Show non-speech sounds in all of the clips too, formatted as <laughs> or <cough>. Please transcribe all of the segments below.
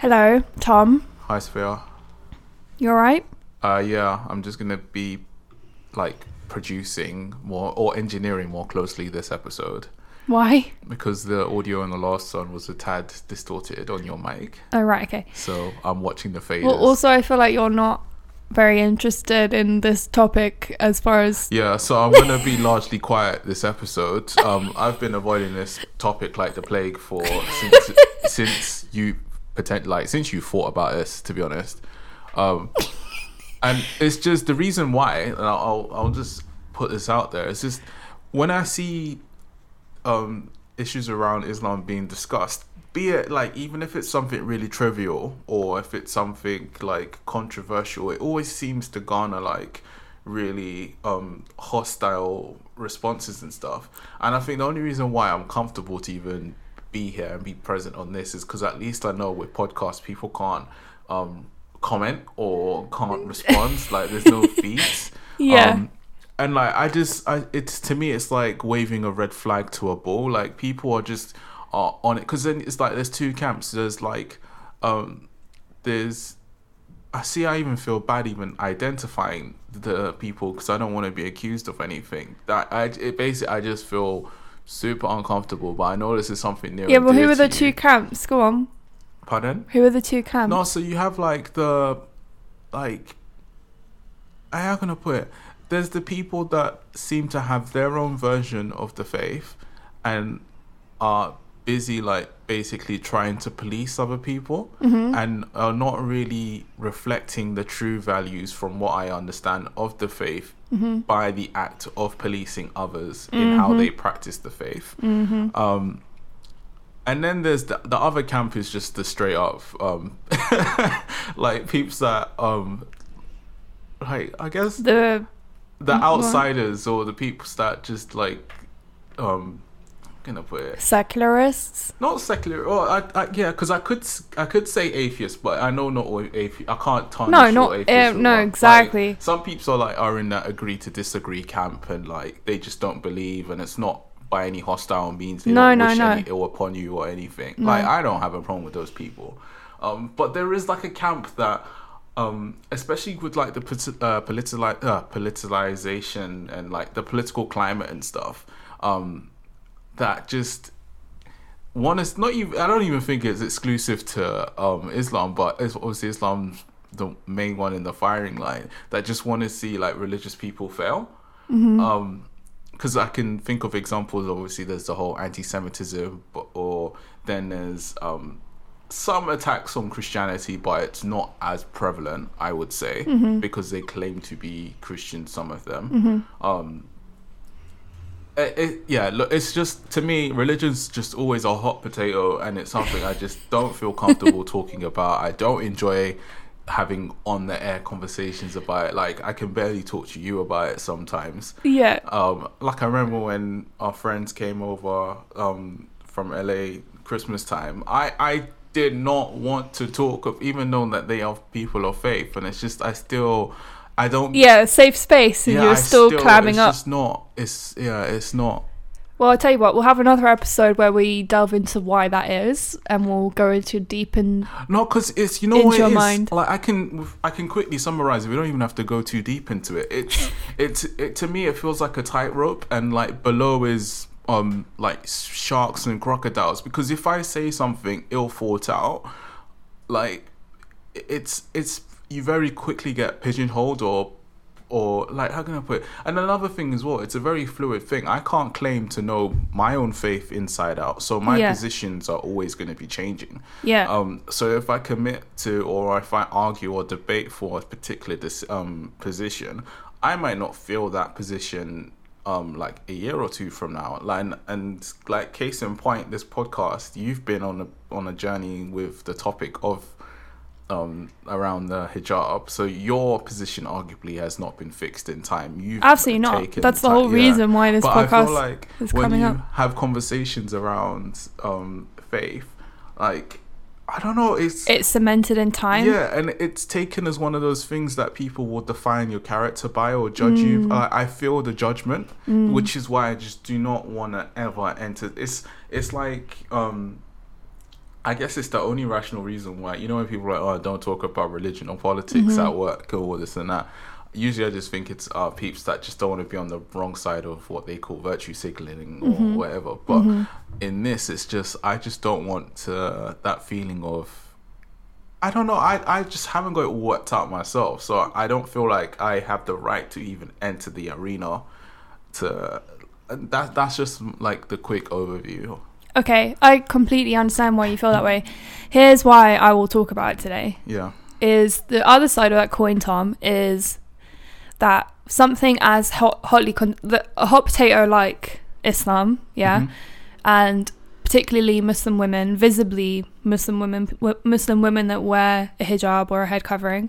Hello, Tom. Hi, Sophia. You alright? Uh, yeah, I'm just gonna be like producing more or engineering more closely this episode Why? because the audio on the last one was a tad distorted on your mic. Oh, right, okay. So I'm watching the faders. Well, also, I feel like you're not very interested in this topic as far as. yeah, so I'm gonna be <laughs> largely quiet this episode. Um, I've been avoiding this topic like the plague for since since you pretend like since you thought about this. To be honest, um, <laughs> and it's just the reason why. And I'll I'll I'll just put this out there. It's just when I see um issues around Islam being discussed, be it like even if it's something really trivial or if it's something like controversial, it always seems to garner like really um hostile responses and stuff. And I think the only reason why I'm comfortable to even be here and be present on this is because at least I know with podcasts people can't um comment or can't respond. <laughs> like there's no feeds. Yeah. Um, and like I just, I it's to me, it's like waving a red flag to a bull. Like people are just are on it because then it's like there's two camps. There's like, um, there's. I see. I even feel bad even identifying the people because I don't want to be accused of anything. That I it basically I just feel super uncomfortable. But I know this is something near. yeah, but who are the two you. camps? Go on. Pardon? Who are the two camps? No, so you have like the like eh, how can I put it? There's the people that seem to have their own version of the faith and are busy like basically trying to police other people and are not really reflecting the true values from what I understand of the faith by the act of policing others in how they practice the faith. Um and then there's the, the other camp is just the straight up um <laughs> like peeps that um like I guess the the outsiders or the people that just like um gonna put it secularists. not secular or I, I yeah because I could I could say atheist but I know not all atheist I can't tarnish No, not- uh, no, one. Like, exactly. some people are like are in that agree to disagree camp and like they just don't believe and it's not by any hostile means they No, don't no, wish no. any ill upon you or anything like I don't have a problem with those people um but there is like a camp that um especially with like the uh, uh, politicalization and like the political climate and stuff um that just one is not even I don't even think it's exclusive to um Islam, but it's obviously Islam's the main one in the firing line that just want to see like religious people fail. Um, because I can think of examples. Obviously, there's the whole anti-Semitism, or then there's um some attacks on Christianity, but it's not as prevalent, I would say, because they claim to be Christian. Some of them. Um, it, it, yeah, look, it's just to me, religion's just always a hot potato, and it's something I just don't feel comfortable talking about. I don't enjoy having on the air conversations about it. Like I can barely talk to you about it sometimes. Yeah. Um, like I remember when our friends came over um, from LA Christmas time. I I did not want to talk of even knowing that they are people of faith, and it's just I still I don't. Yeah, safe space, and yeah, you're I still, climbing it's up. It's not. It's yeah. It's not. Well, I'll tell you what, we'll have another episode where we delve into why that is, and we'll go into deep and No, because it's you know what it is? Like I can I can quickly summarize it. We don't even have to go too deep into it. It's <laughs> it's it to me it feels like a tightrope, and like below is um like sharks and crocodiles. Because if I say something ill thought out, like it's it's you very quickly get pigeonholed or or like how can I put it? And another thing as well, it's a very fluid thing. I can't claim to know my own faith inside out, so my Yeah. positions are always going to be changing. yeah, Um, so if I commit to, or if I argue or debate for a particular dis- um, position, I might not feel that position um, like a year or two from now. Like, and, and like case in point, this podcast, you've been on a on a journey with the topic of um, around the hijab. So your position arguably has not been fixed in time. You've absolutely not. That's the whole yeah. reason why this But podcast like is when coming you up. have conversations around um, faith, like I don't know, it's It's cemented in time. yeah, and it's taken as one of those things that people will define your character by or judge you. Mm. Uh, I feel the judgment, which is why I just do not want to ever enter. It's it's like um, I guess it's the only rational reason why you know when people are like, oh, don't talk about religion or politics Mm-hmm. at work or this and that. Usually, I just think it's uh, peeps that just don't want to be on the wrong side of what they call virtue signaling or Mm-hmm. whatever. But in this, it's just I just don't want to, that feeling of I don't know. I, I just haven't got it worked out myself, so I don't feel like I have the right to even enter the arena. To that that's just like the quick overview. Okay, I completely understand why you feel that way. Here's why I will talk about it today. Yeah. Is the other side of that coin, Tom, is that something as hot, hotly con- the, a hot potato like Islam, yeah, Mhm. and particularly Muslim women, visibly Muslim women, w- Muslim women that wear a hijab or a head covering,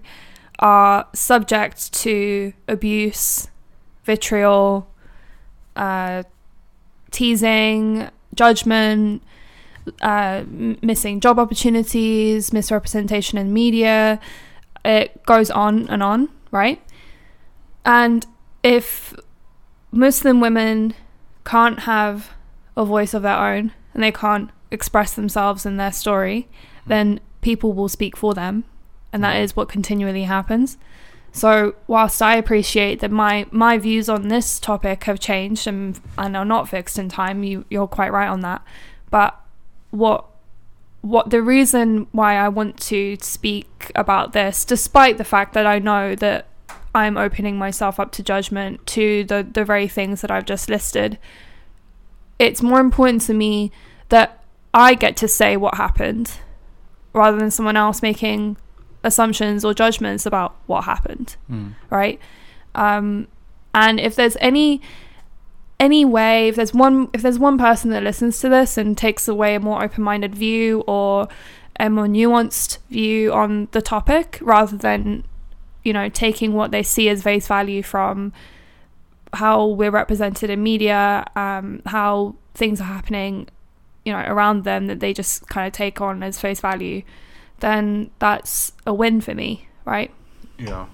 are subject to abuse, vitriol, uh, teasing, judgment, uh, missing job opportunities, misrepresentation in media. It goes on and on, right? And if Muslim women can't have a voice of their own and they can't express themselves in their story, then people will speak for them. And that is what continually happens. So, whilst I appreciate that my, my views on this topic have changed and, and are not fixed in time, you, you're quite right on that. But what what the reason why I want to speak about this, despite the fact that I know that I'm opening myself up to judgment to the, the very things that I've just listed, it's more important to me that I get to say what happened rather than someone else making assumptions or judgments about what happened Mm. right um and if there's any any way if there's one if there's one person that listens to this and takes away a more open-minded view or a more nuanced view on the topic rather than you know taking what they see as face value from how we're represented in media um how things are happening you know around them that they just kind of take on as face value then that's a win for me right Yeah.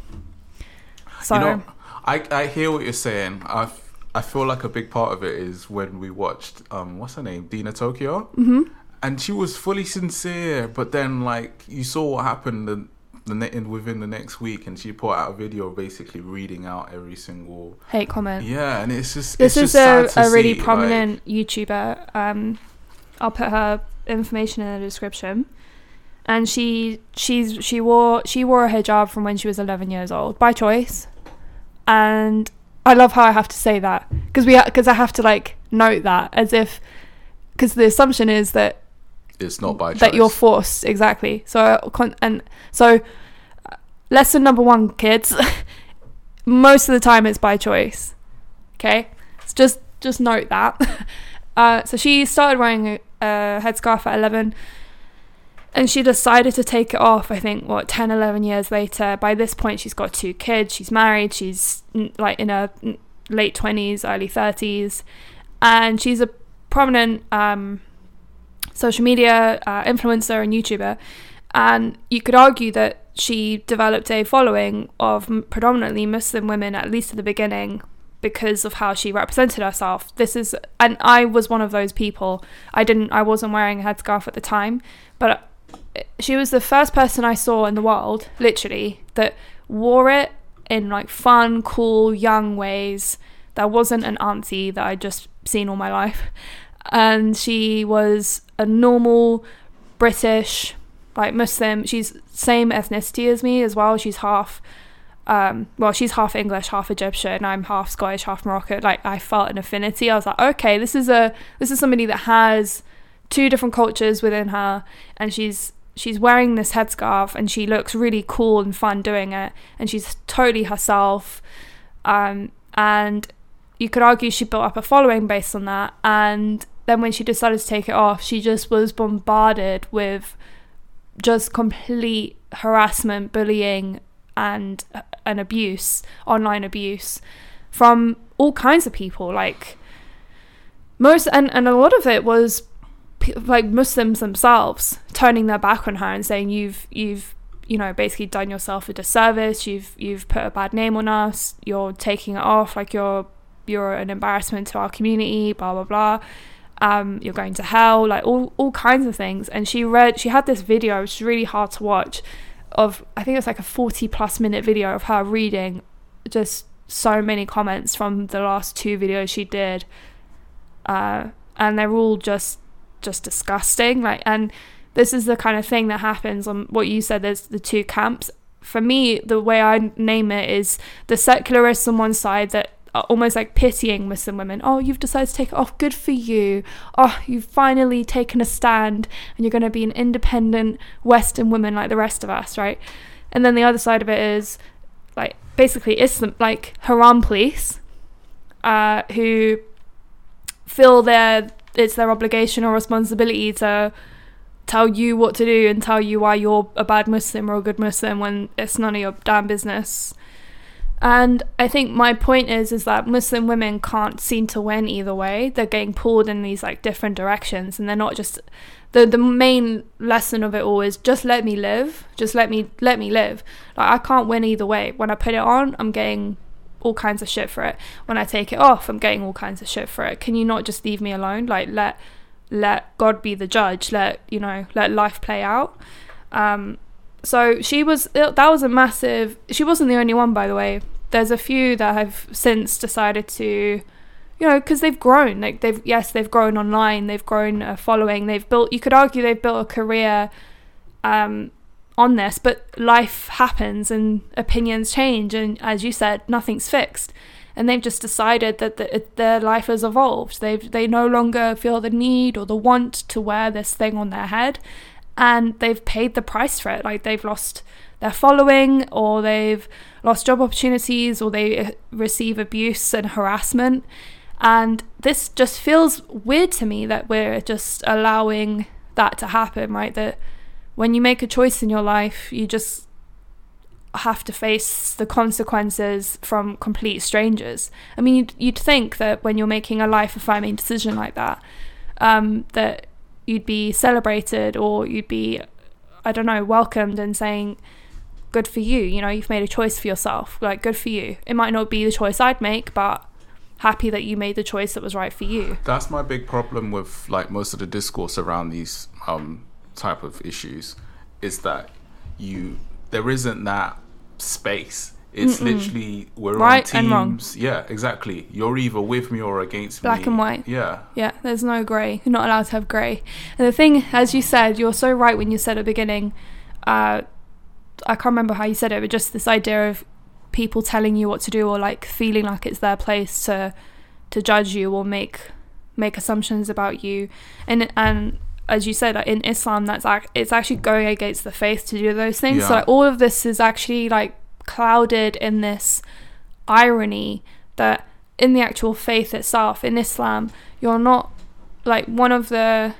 so You know, I I hear what you're saying. I I feel like a big part of it is when we watched um what's her name Dina Tokio, hmm and she was fully sincere, but then like you saw what happened the the ne- within the next week, and she put out a video basically reading out every single hate comment yeah, and it's just This it's is a, just sad a really see, like- prominent YouTuber. Um, I'll put her information in the description. And she she's she wore she wore a hijab from when she was 11 years old by choice. And I love how I have to say that because we because I have to like note that as if because the assumption is that it's not by that you're forced exactly. So and so uh, lesson number one, kids. <laughs> most of the time, it's by choice. Okay, so just just note that. <laughs> Uh, so she started wearing a, a headscarf at 11 and she decided to take it off i think what 10 11 years later. By this point she's got two kids she's married she's like in her late 20s early 30s and she's a prominent um, social media uh, influencer and youtuber. And you could argue that she developed a following of predominantly muslim women at least at the beginning because of how she represented herself. This is and i was one of those people. I didn't i wasn't wearing a headscarf at the time but she was the first person I saw in the world, literally, that wore it in like fun, cool, young ways. That wasn't an auntie that I'd just seen all my life. And she was a normal British, like Muslim. She's same ethnicity as me as well. She's half, um, well, she's half English, half Egyptian. I'm half Scottish, half Moroccan. Like I felt an affinity. I was like, okay, this is a this is somebody that has two different cultures within her, and she's she's wearing this headscarf and she looks really cool and fun doing it and she's totally herself. Um, and you could argue she built up a following based on that and then when she decided to take it off she just was bombarded with just complete harassment bullying and and abuse online abuse from all kinds of people like most and, and a lot of it was like Muslims themselves turning their back on her and saying you've you've you know basically done yourself a disservice. You've you've put a bad name on us. You're taking it off. Like you're you're an embarrassment to our community blah blah blah. Um, you're going to hell, like all all kinds of things. And she read, she had this video, which is really hard to watch, of I think it's like a 40 plus minute video of her reading just so many comments from the last two videos she did, uh, and they're all just just disgusting. Like, and this is the kind of thing that happens on what you said. There's the two camps. For me, the way I name it is the secularists on one side that are almost like pitying Muslim women. Oh, you've decided to take it off. Good for you. Oh, you've finally taken a stand and you're going to be an independent Western woman like the rest of us, right? And then the other side of it is like basically Islam, like haram police, uh, who feel their it's their obligation or responsibility to tell you what to do and tell you why you're a bad Muslim or a good Muslim when it's none of your damn business. And I think my point is is that Muslim women can't seem to win either way. They're getting pulled in these like different directions and they're not just the the main lesson of it all is just let me live. Just let me let me live. Like I can't win either way. When I put it on, I'm getting all kinds of shit for it. When I take it off, I'm getting all kinds of shit for it. Can you not just leave me alone? Like let let God be the judge. Let you know, let life play out. Um so she was that was a massive she wasn't the only one by the way there's a few that have since decided to you know because they've grown like they've yes they've grown online they've grown a following they've built you could argue they've built a career um, on this but life happens and opinions change and as you said nothing's fixed and they've just decided that the, their life has evolved they've they no longer feel the need or the want to wear this thing on their head and they've paid the price for it. Like they've lost their following, or they've lost job opportunities, or they uh, receive abuse and harassment. And this just feels weird to me that we're just allowing that to happen, right? That when you make a choice in your life, you just have to face the consequences from complete strangers. I mean, you'd, you'd think that when you're making a life affirming decision like that, um, that you'd be celebrated or you'd be I don't know, welcomed and saying, good for you. You know, you've made a choice for yourself. Like, good for you. It might not be the choice I'd make, but happy that you made the choice that was right for you. That's my big problem with like most of the discourse around these um, type of issues is that you there isn't that space it's Mm-mm. literally we're right on teams. Yeah, exactly. You're either with me or against Black me. Black and white. Yeah. Yeah, there's no grey. You're not allowed to have grey. And the thing, as you said, you're so right when you said at the beginning, uh, I can't remember how you said it, but just this idea of people telling you what to do or like feeling like it's their place to to judge you or make make assumptions about you. And and as you said, like in Islam, that's ac- it's actually going against the faith to do those things. Yeah. So like, all of this is actually like clouded in this irony that in the actual faith itself, in Islam, you're not like one of the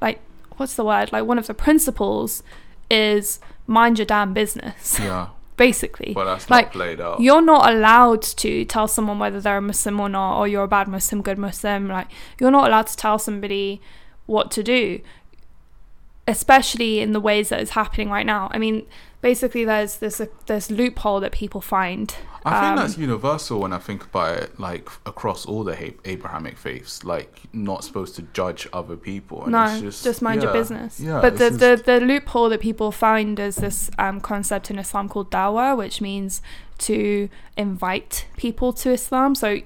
like what's the word? Like one of the principles is mind your damn business. <laughs> Yeah. Basically. well, that's like, not played out. You're not allowed to tell someone whether they're a Muslim or not, or you're a bad Muslim, good Muslim. Like you're not allowed to tell somebody what to do. Especially in the ways that is happening right now. I mean, basically there's this this loophole that people find. I think um, that's universal when I think about it, like across all the Abrahamic faiths, like not supposed to judge other people. And no, just, just, mind yeah, your business. Yeah, but the, the the loophole that people find is this um, concept in Islam called dawah, which means to invite people to Islam. So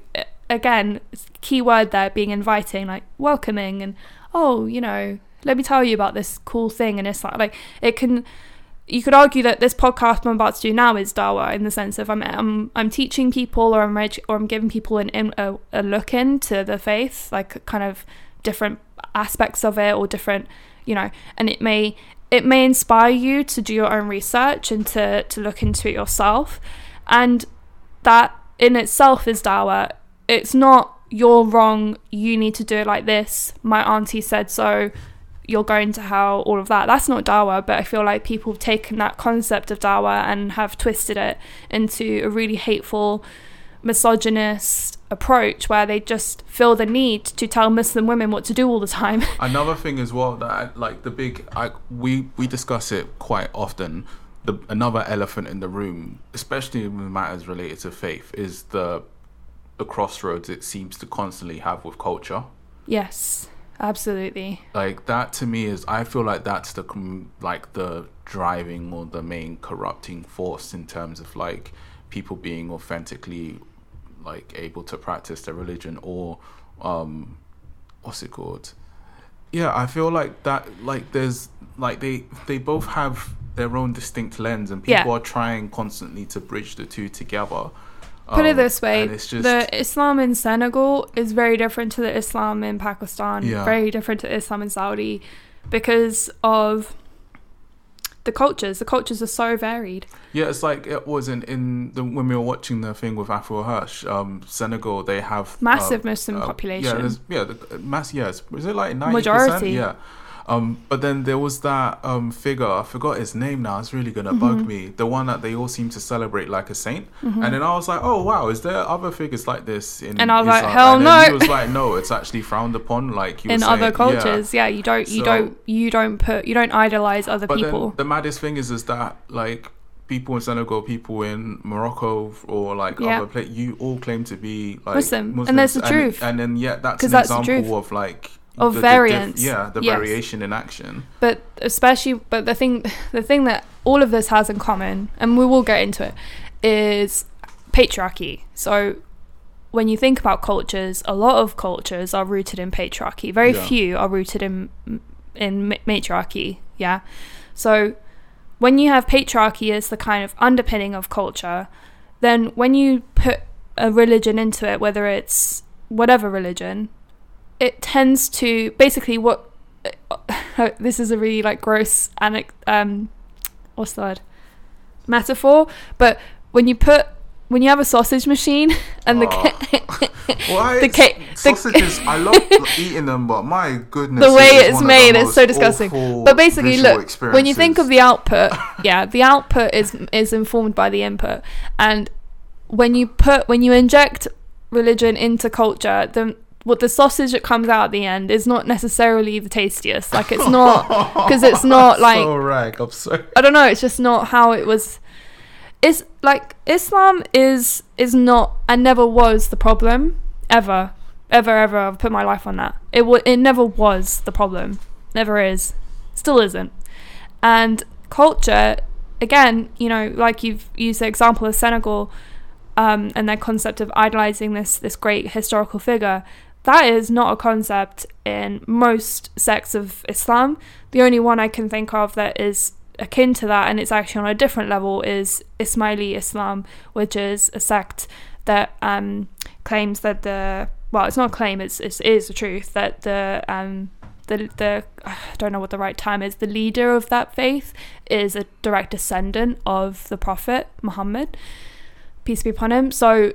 again, key word there being inviting, like welcoming, and oh, you know, let me tell you about this cool thing And it's Like like it can you could argue that this podcast I'm about to do now is Dawah in the sense of I'm I'm, I'm teaching people or I'm reg- or I'm giving people an in, a, a look into the faith, like kind of different aspects of it or different, you know, and it may it may inspire you to do your own research and to to look into it yourself, and that in itself is Dawah. It's not you're wrong. You need to do it like this. My auntie said so you're going to hell, all of that. That's not Dawah, but I feel like people have taken that concept of Dawah and have twisted it into a really hateful, misogynist approach where they just feel the need to tell Muslim women what to do all the time. <laughs> Another thing as well that like the big I, we we discuss it quite often. The another elephant in the room, especially with matters related to faith, is the the crossroads it seems to constantly have with culture. Yes Absolutely. Like that to me is I feel like that's the like the driving or the main corrupting force in terms of like people being authentically like able to practice their religion or um what's it called yeah i feel like that like there's like they they both have their own distinct lens and people Yeah. are trying constantly to bridge the two together Put it Um, this way: just the Islam in Senegal is very different to the Islam in Pakistan. Yeah. Very different to Islam in Saudi, because of the cultures. The cultures are so varied. Yeah, it's like it was in, in the when we were watching the thing with Afua Hirsch, um, Senegal. They have Massive um, Muslim uh, population. Yeah, yeah, the, mass. Yes, is it like ninety Majority. Yeah. Um, but then there was that um figure. I forgot his name now. It's really gonna Mm-hmm. bug me. The one that they all seem to celebrate like a saint. And then I was like, oh wow, is there other figures like this in? And I was like, hell and then He was like, no, it's actually frowned upon. Like you in were other cultures, Yeah. yeah, you don't, you So- don't, you don't put, you don't idolize other people. the maddest thing is, is that like people in Senegal, people in Morocco, or like Yeah. other places, you all claim to be like Muslim. Muslims, And there's the truth. And then yeah, that's an that's the example of like Of the- the diff- variance. yeah, the Yes. variation in action. but especially but the thing <laughs> the thing that all of this has in common and we will get into it is patriarchy so when you think about cultures a lot of cultures are rooted in patriarchy very Yeah. few are rooted in in matriarchy yeah so when you have patriarchy as the kind of underpinning of culture then when you put a religion into it whether it's whatever religion it tends to basically what <laughs> this is a really like gross and um what's the word metaphor but when you put when you have a sausage machine <laughs> and the Oh. ca- <laughs> Why The ca- the- sausages? I love eating them, but my goodness, the way it's made the is so disgusting but basically look when you think of the output yeah the output is is informed by the input and when you put when you inject religion into culture then what the sausage that comes out at the end is not necessarily the tastiest like it's not <laughs> because it's not like so. I'm sorry. I don't know. It's just not how it was. It's like Islam is is not and never was the problem ever, ever, ever. I've put my life on that. It wa- it never was the problem. Never is. Still isn't. And culture, again, you know, like you've used the example of Senegal, um, and their concept of idolizing this this great historical figure. That is not a concept in most sects of Islam. The only one I can think of that is akin to that, and it's actually on a different level, is Ismaili Islam, which is a sect that um, claims that the well, it's not a claim, it's, it's it is the truth that the um, the the I don't know what the right term is. The leader of that faith is a direct descendant of the Prophet Muhammad, peace be upon him. So,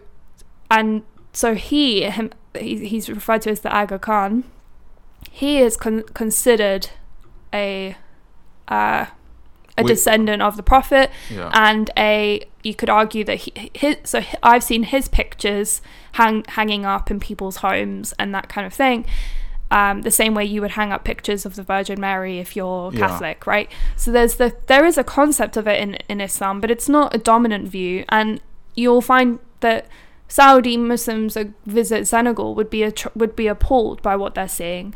and so he him he, he's referred to as the Aga Khan. He is con- considered a uh, a descendant of the Prophet Yeah. and a you could argue that he his, so I've seen his pictures hang hanging up in people's homes and that kind of thing. Um, the same way you would hang up pictures of the Virgin Mary if you're Yeah. Catholic, right? So there's the there is a concept of it in in Islam, but it's not a dominant view, and you'll find that Saudi Muslims that visit Senegal would be attr- would be appalled by what they're seeing,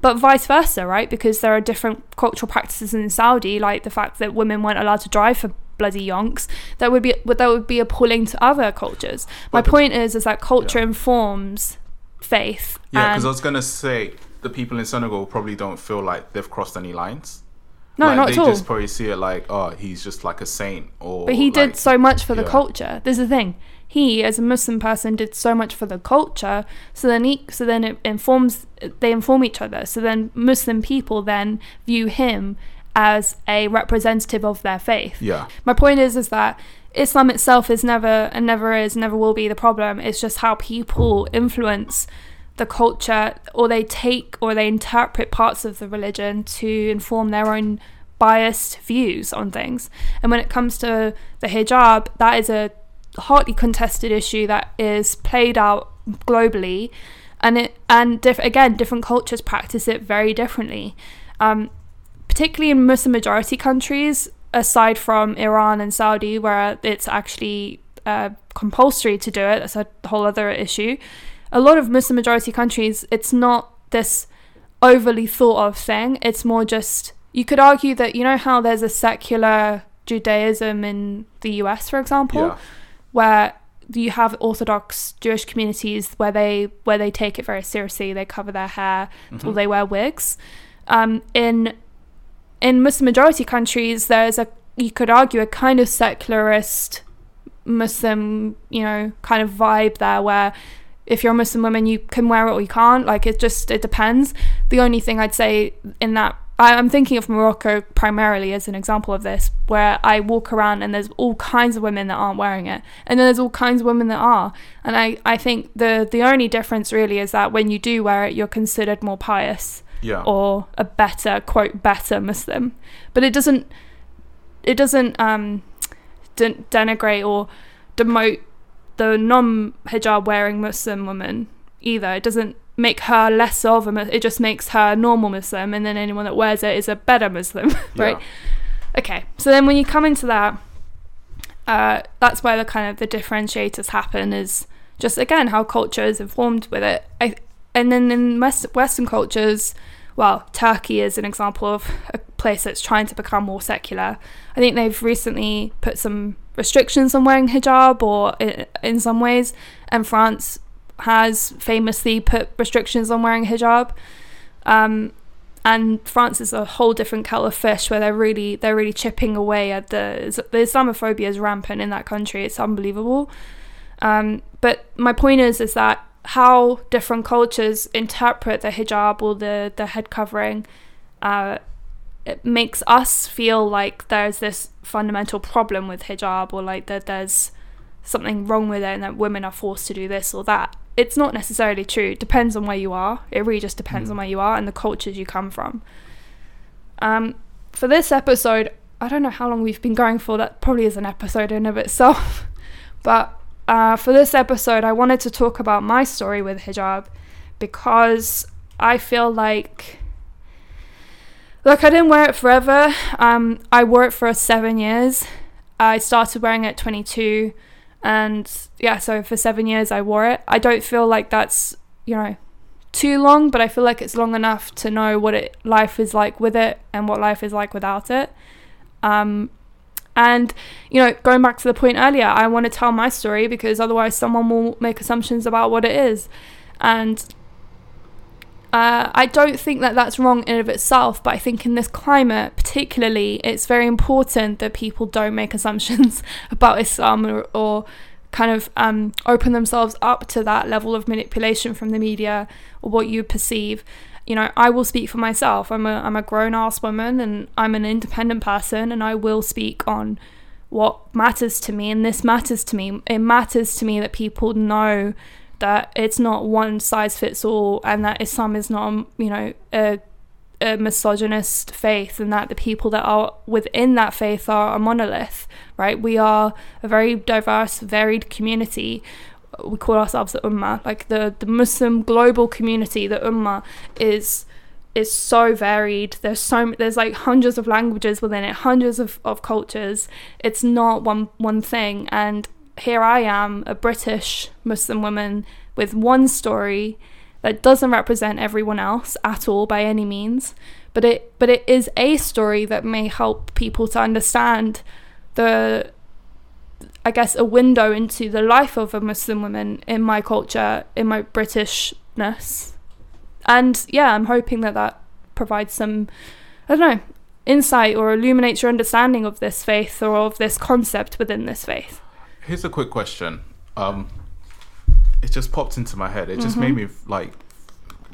but vice versa, right? Because there are different cultural practices in Saudi, like the fact that women weren't allowed to drive for bloody yonks. That would be that would be appalling to other cultures. My But point is, is that culture informs faith. Yeah, because I was gonna say the people in Senegal probably don't feel like they've crossed any lines. no, like, not they at all. just probably see it like, oh, he's just like a saint, or. But he did so much for the culture. This is the thing. He, as a Muslim person, did so much for the culture. So then, he, so then it informs. They inform each other. So then, Muslim people then view him as a representative of their faith. Yeah, My point is, is that Islam itself is never and never is, never will be the problem. It's just how people influence the culture, or they take or they interpret parts of the religion to inform their own biased views on things. And when it comes to the hijab, that is a hotly contested issue that is played out globally, and it and diff- again, different cultures practice it very differently. Um, particularly in Muslim majority countries, aside from Iran and Saudi, where it's actually uh, compulsory to do it, that's a whole other issue. A lot of Muslim majority countries, it's not this overly thought of thing. It's more just you could argue that you know how there's a secular Judaism in the US, for example, Yeah. Where you have Orthodox Jewish communities where they where they take it very seriously. They cover their hair or they wear wigs. Um, in in Muslim majority countries, there's a you could argue a kind of secularist Muslim, you know, kind of vibe there where if you're a Muslim woman, you can wear it or you can't. Like it just it depends. The only thing I'd say in that I'm thinking of Morocco primarily as an example of this, where I walk around and there's all kinds of women that aren't wearing it, and then there's all kinds of women that are. And I, I think the the only difference really is that when you do wear it, you're considered more pious Yeah. or a better quote better Muslim, but it doesn't it doesn't um den- denigrate or demote the non hijab wearing Muslim woman either. It doesn't make her less of a it just makes her a normal Muslim, and then anyone that wears it is a better Muslim, <laughs> right? Okay, so then when you come into that, uh, that's where the kind of the differentiators happen. Is just again how culture is informed with it. I, and then in West, Western cultures, well, Turkey is an example of a place that's trying to become more secular. I think they've recently put some restrictions on wearing hijab, or i- in some ways, and France has famously put restrictions on wearing hijab. Um, and France is a whole different kettle of fish where they're really they're really chipping away at the the Islamophobia is rampant in that country. It's unbelievable. Um, but my point is is that how different cultures interpret the hijab or the the head covering, uh, it makes us feel like there's this fundamental problem with hijab or like that there's something wrong with it and that women are forced to do this or that. It's not necessarily true. It depends on where you are. It really just depends Mm. on where you are and the cultures you come from. Um, for this episode, I don't know how long we've been going for. That probably is an episode in of itself. <laughs> But uh, for this episode, I wanted to talk about my story with hijab because I feel like Look, I didn't wear it forever. Um, I wore it for seven years. I started wearing it at 22, and yeah, so for seven years I wore it. I don't feel like that's you know too long, but I feel like it's long enough to know what it life is like with it and what life is like without it. Um, and you know, going back to the point earlier, I want to tell my story because otherwise someone will make assumptions about what it is, and uh, I don't think that that's wrong in of itself, but I think in this climate, particularly, it's very important that people don't make assumptions <laughs> about Islam or, or kind of um, open themselves up to that level of manipulation from the media or what you perceive. You know, I will speak for myself. I'm a I'm a grown ass woman and I'm an independent person, and I will speak on what matters to me, and this matters to me. It matters to me that people know that it's not one size fits all and that Islam is not, you know, a, a misogynist faith and that the people that are within that faith are a monolith, right? We are a very diverse, varied community. We call ourselves the Ummah. Like the, the Muslim global community, the Ummah, is is so varied. There's so there's like hundreds of languages within it, hundreds of, of cultures. It's not one one thing. And here I am, a British Muslim woman with one story that doesn't represent everyone else at all by any means, but it but it is a story that may help people to understand the I guess a window into the life of a Muslim woman in my culture, in my Britishness. And yeah, I'm hoping that that provides some I don't know, insight or illuminates your understanding of this faith or of this concept within this faith. Here's a quick question. Um, it just popped into my head. It just made me like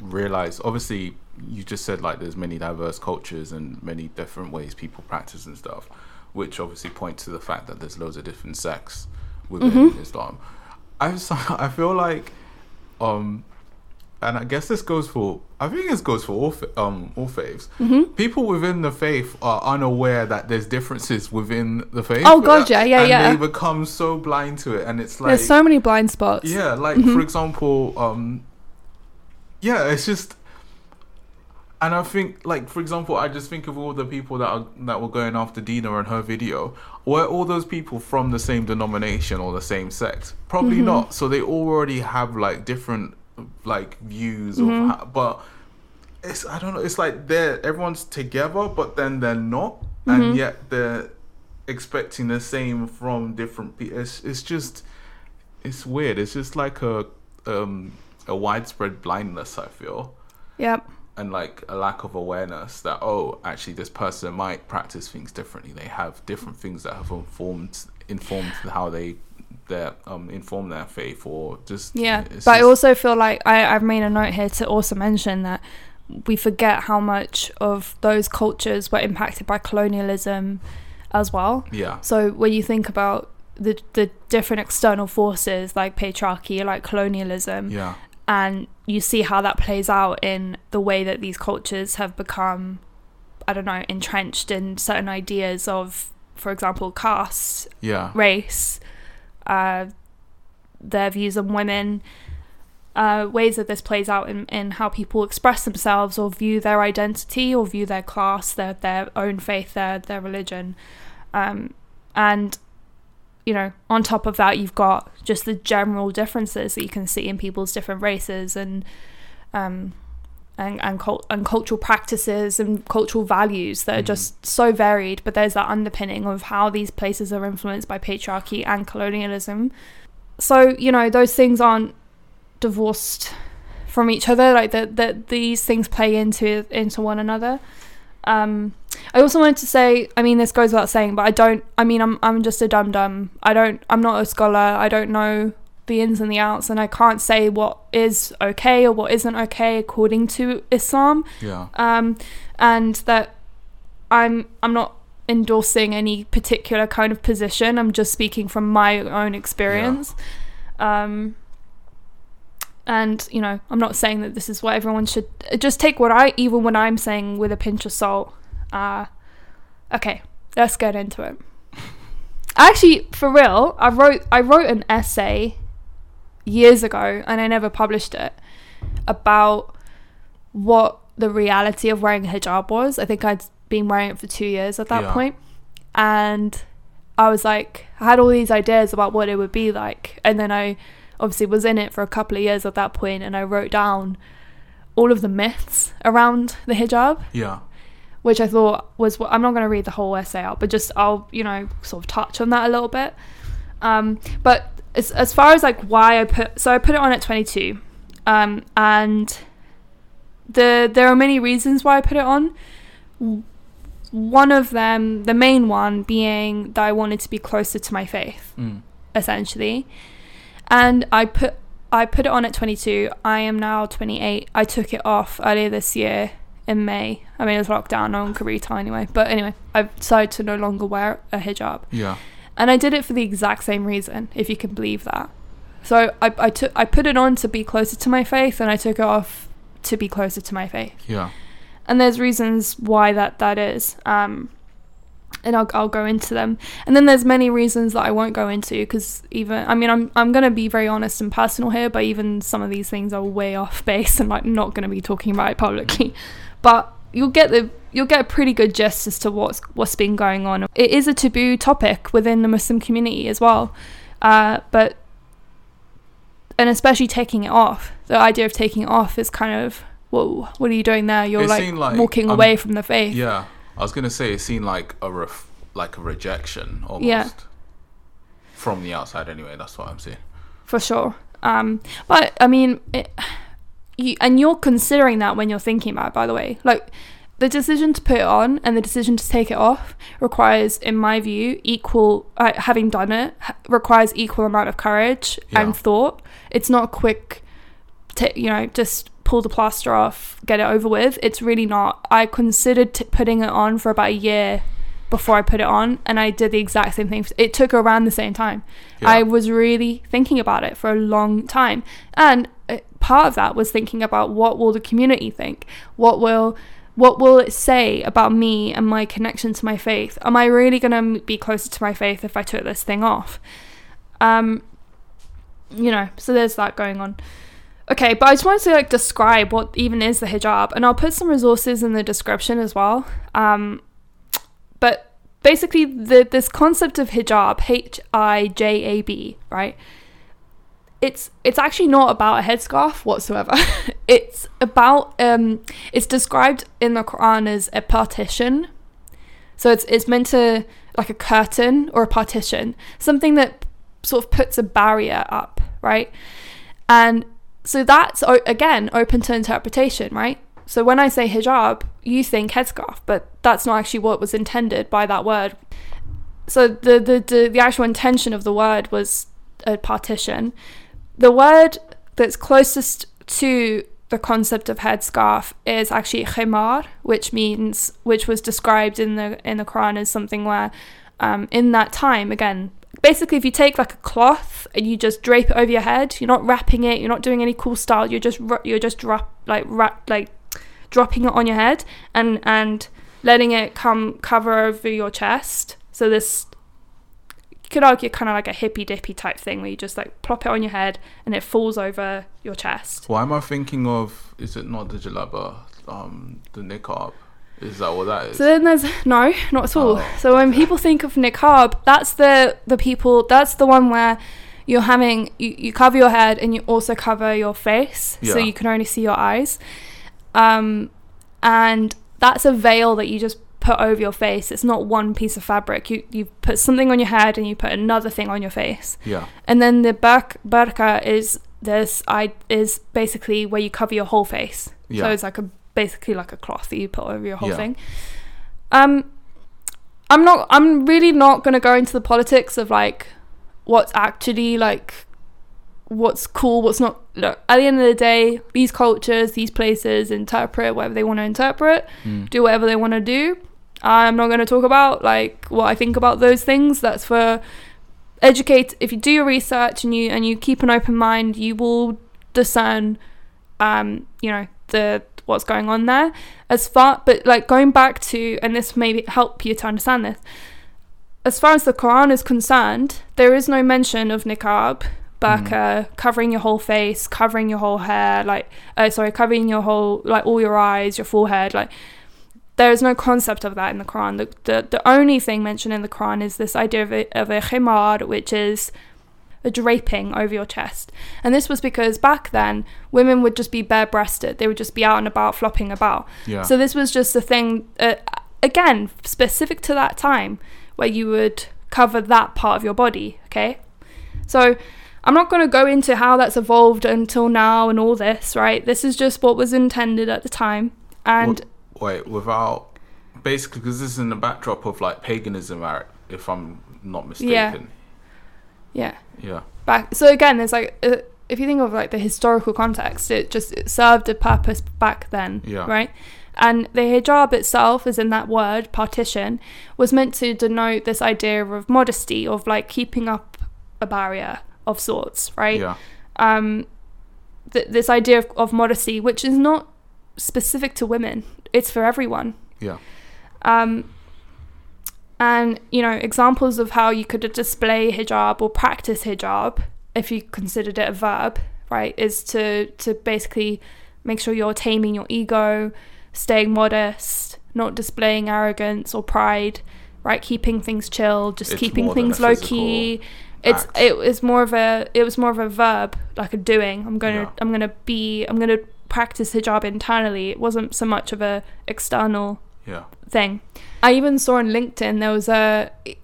realize. Obviously, you just said like there's many diverse cultures and many different ways people practice and stuff, which obviously point to the fact that there's loads of different sects within Islam. I <laughs> I feel like, um, and I guess this goes for. I think this goes for all um all faiths. People within the faith are unaware that there's differences within the faith. Oh, God, yeah, yeah, and yeah. They become so blind to it, and it's like There's so many blind spots. yeah, like Mm-hmm. for example, um, yeah, it's just, and I think like for example, I just think of all the people that are that were going after Dina and her video. Were all those people from the same denomination or the same sect? Probably Mm-hmm. not. So they already have like different like views Mm-hmm. of, how, but it's I don't know. It's like they're everyone's together, but then they're not, Mm-hmm. and yet they're expecting the same from different people. It's it's just it's weird. It's just like a um a widespread blindness. I feel. Yep. and like a lack of awareness that oh actually this person might practice things differently they have different things that have informed informed how they their um inform their faith or just Yeah, but I also feel like I, I've made a note here to also mention that we forget how much of those cultures were impacted by colonialism as well. yeah. So when you think about the the different external forces like patriarchy, like colonialism, yeah. and you see how that plays out in the way that these cultures have become, I don't know, entrenched in certain ideas of, for example, caste, yeah. race, uh, their views on women, uh, ways that this plays out in, in how people express themselves or view their identity or view their class, their their own faith, their their religion, um, and you know, on top of that, you've got just the general differences that you can see in people's different races and um, and and, cult- and cultural practices and cultural values that are Mhm. just so varied. But there's that underpinning of how these places are influenced by patriarchy and colonialism. So you know, those things aren't divorced from each other. Like that, that these things play into into one another. Um, I also wanted to say, I mean, this goes without saying, but I don't. I mean, I'm I'm just a dum dum. I don't. I'm not a scholar. I don't know the ins and the outs, and I can't say what is okay or what isn't okay according to Islam. yeah Um, and that I'm I'm not endorsing any particular kind of position. I'm just speaking from my own experience. Um, and you know, I'm not saying that this is what everyone should. Just take what I even when I'm saying with a pinch of salt. Uh, okay, let's get into it. <laughs> Actually, for real, I wrote I wrote an essay years ago, and I never published it about what the reality of wearing a hijab was. I think I'd been wearing it for two years at that Yeah. point. and I was like, I had all these ideas about what it would be like, and then I obviously was in it for a couple of years at that point, and I wrote down all of the myths around the hijab yeah which I thought was I'm not going to read the whole essay out, but just I'll you know sort of touch on that a little bit. Um, but as as far as like why I put so I put it on at 22, um, and the there are many reasons why I put it on. One of them, the main one, being that I wanted to be closer to my faith mm. essentially. And I put I put it on at 22. I am now 28. I took it off earlier this year in May. I mean, it was lockdown. No one could retire anyway. But anyway, I decided to no longer wear a hijab, yeah and I did it for the exact same reason, if you can believe that. So I I took I put it on to be closer to my faith, and I took it off to be closer to my faith. Yeah. And there's reasons why that that is um and I'll, I'll go into them. And then there's many reasons that I won't go into because even I mean I'm I'm gonna be very honest and personal here but even some of these things are way off <laughs> base and like not gonna be talking about it publicly. But you'll get the you'll get a pretty good gist as to what's what's been going on. It is a taboo topic within the Muslim community as well uh, but and especially taking it off the idea of taking it off is kind of whoa what are you doing there? You're like, like, walking um, away from the faith. Yeah I was gonna say it seemed like a ref- like a rejection almost. Yeah. from the outside anyway that's what I'm saying for sure. Um but i mean it, you, and you're considering that when you're thinking about it by the way. Like the decision to put it on and the decision to take it off requires in my view equal uh, having done it ha- requires equal amount of courage Yeah. and thought. It's not a quick t- you know just pull the plaster off get it over with. It's really not. I considered t- putting it on for about a year before i put it on and i did the exact same thing. It took around the same time. Yeah. I was really thinking about it for a long time. And part of that was thinking about what will the community think? What will what will it say about me and my connection to my faith? Am I really going to be closer to my faith if I took this thing off? Um you know, so there's that going on. Okay, but I just wanted to like describe what even is the hijab and I'll put some resources in the description as well. Um but basically the this concept of hijab h i j a b right it's it's actually not about a headscarf whatsoever. <laughs> it's about um it's described in the Quran as a partition. So it's it's meant to like a curtain or a partition, something that sort of puts a barrier up, right? And so that's again open to interpretation, right? So when I say hijab, you think headscarf, but that's not actually what was intended by that word. So the the the, the actual intention of the word was a partition. The word that's closest to the concept of headscarf is actually khimar, which means which was described in the in the Quran as something where um, in that time again basically if you take like a cloth and you just drape it over your head you're not wrapping it you're not doing any cool style you're just you're just drop like wrap like dropping it on your head and and letting it come cover over your chest. So this could argue kind of like a hippy dippy type thing where you just like plop it on your head and it falls over your chest Why am I thinking of? Is it not the jalaba? Um, the niqab. Is that what that is? So then there's no, not at all. Oh, so when people think of niqab, that's the the people. That's the one where you're having you, you cover your head and you also cover your face, so you can only see your eyes. Um, and that's a veil that you just put over your face. It's not one piece of fabric. You you put something on your head and you put another thing on your face. yeah. And then the burk, burqa is this I is basically where you cover your whole face. Yeah. So it's like a basically like a cloth that you put over your whole Yeah. thing. Um I'm not I'm really not gonna go into the politics of like what's actually like what's cool, what's not look, at the end of the day, these cultures, these places interpret whatever they want to interpret Mm. do whatever they want to do. I'm not going to talk about like what I think about those things. That's for educate. If you do your research and you and you keep an open mind, you will discern, um, you know, the what's going on there. As far, but like going back to, and this may help you to understand this. As far as the Quran is concerned, there is no mention of niqab, burqa, covering your whole face, covering your whole hair, like, uh, sorry, covering your whole, like, all your eyes, your forehead, like, there is no concept of that in the Quran. The, the, the only thing mentioned in the Quran is this idea of a, of a khimar, which is a draping over your chest. And this was because back then, women would just be bare breasted. They would just be out and about, flopping about. Yeah. So this was just a thing, uh, again, specific to that time, where you would cover that part of your body, okay? So I'm not going to go into how that's evolved until now and all this, right? This is just what was intended at the time. And Wait, without basically because this is in the backdrop of like paganism, right, if I'm not mistaken. yeah. Yeah. back so again there's like uh, if you think of like the historical context it just it served a purpose back then Yeah. right and the hijab itself is in that word partition was meant to denote this idea of modesty of like keeping up a barrier of sorts right Yeah. um th- this idea of, of modesty which is not specific to women it's for everyone Yeah. um, and you know examples of how you could display hijab or practice hijab if you considered it a verb right is to to basically make sure you're taming your ego staying modest not displaying arrogance or pride right keeping things chill just It's keeping things low key it's act. it was more of a it was more of a verb like a doing i'm gonna Yeah. i'm gonna be i'm gonna practice hijab internally it wasn't so much of a external Yeah. thing. I even saw on LinkedIn there was a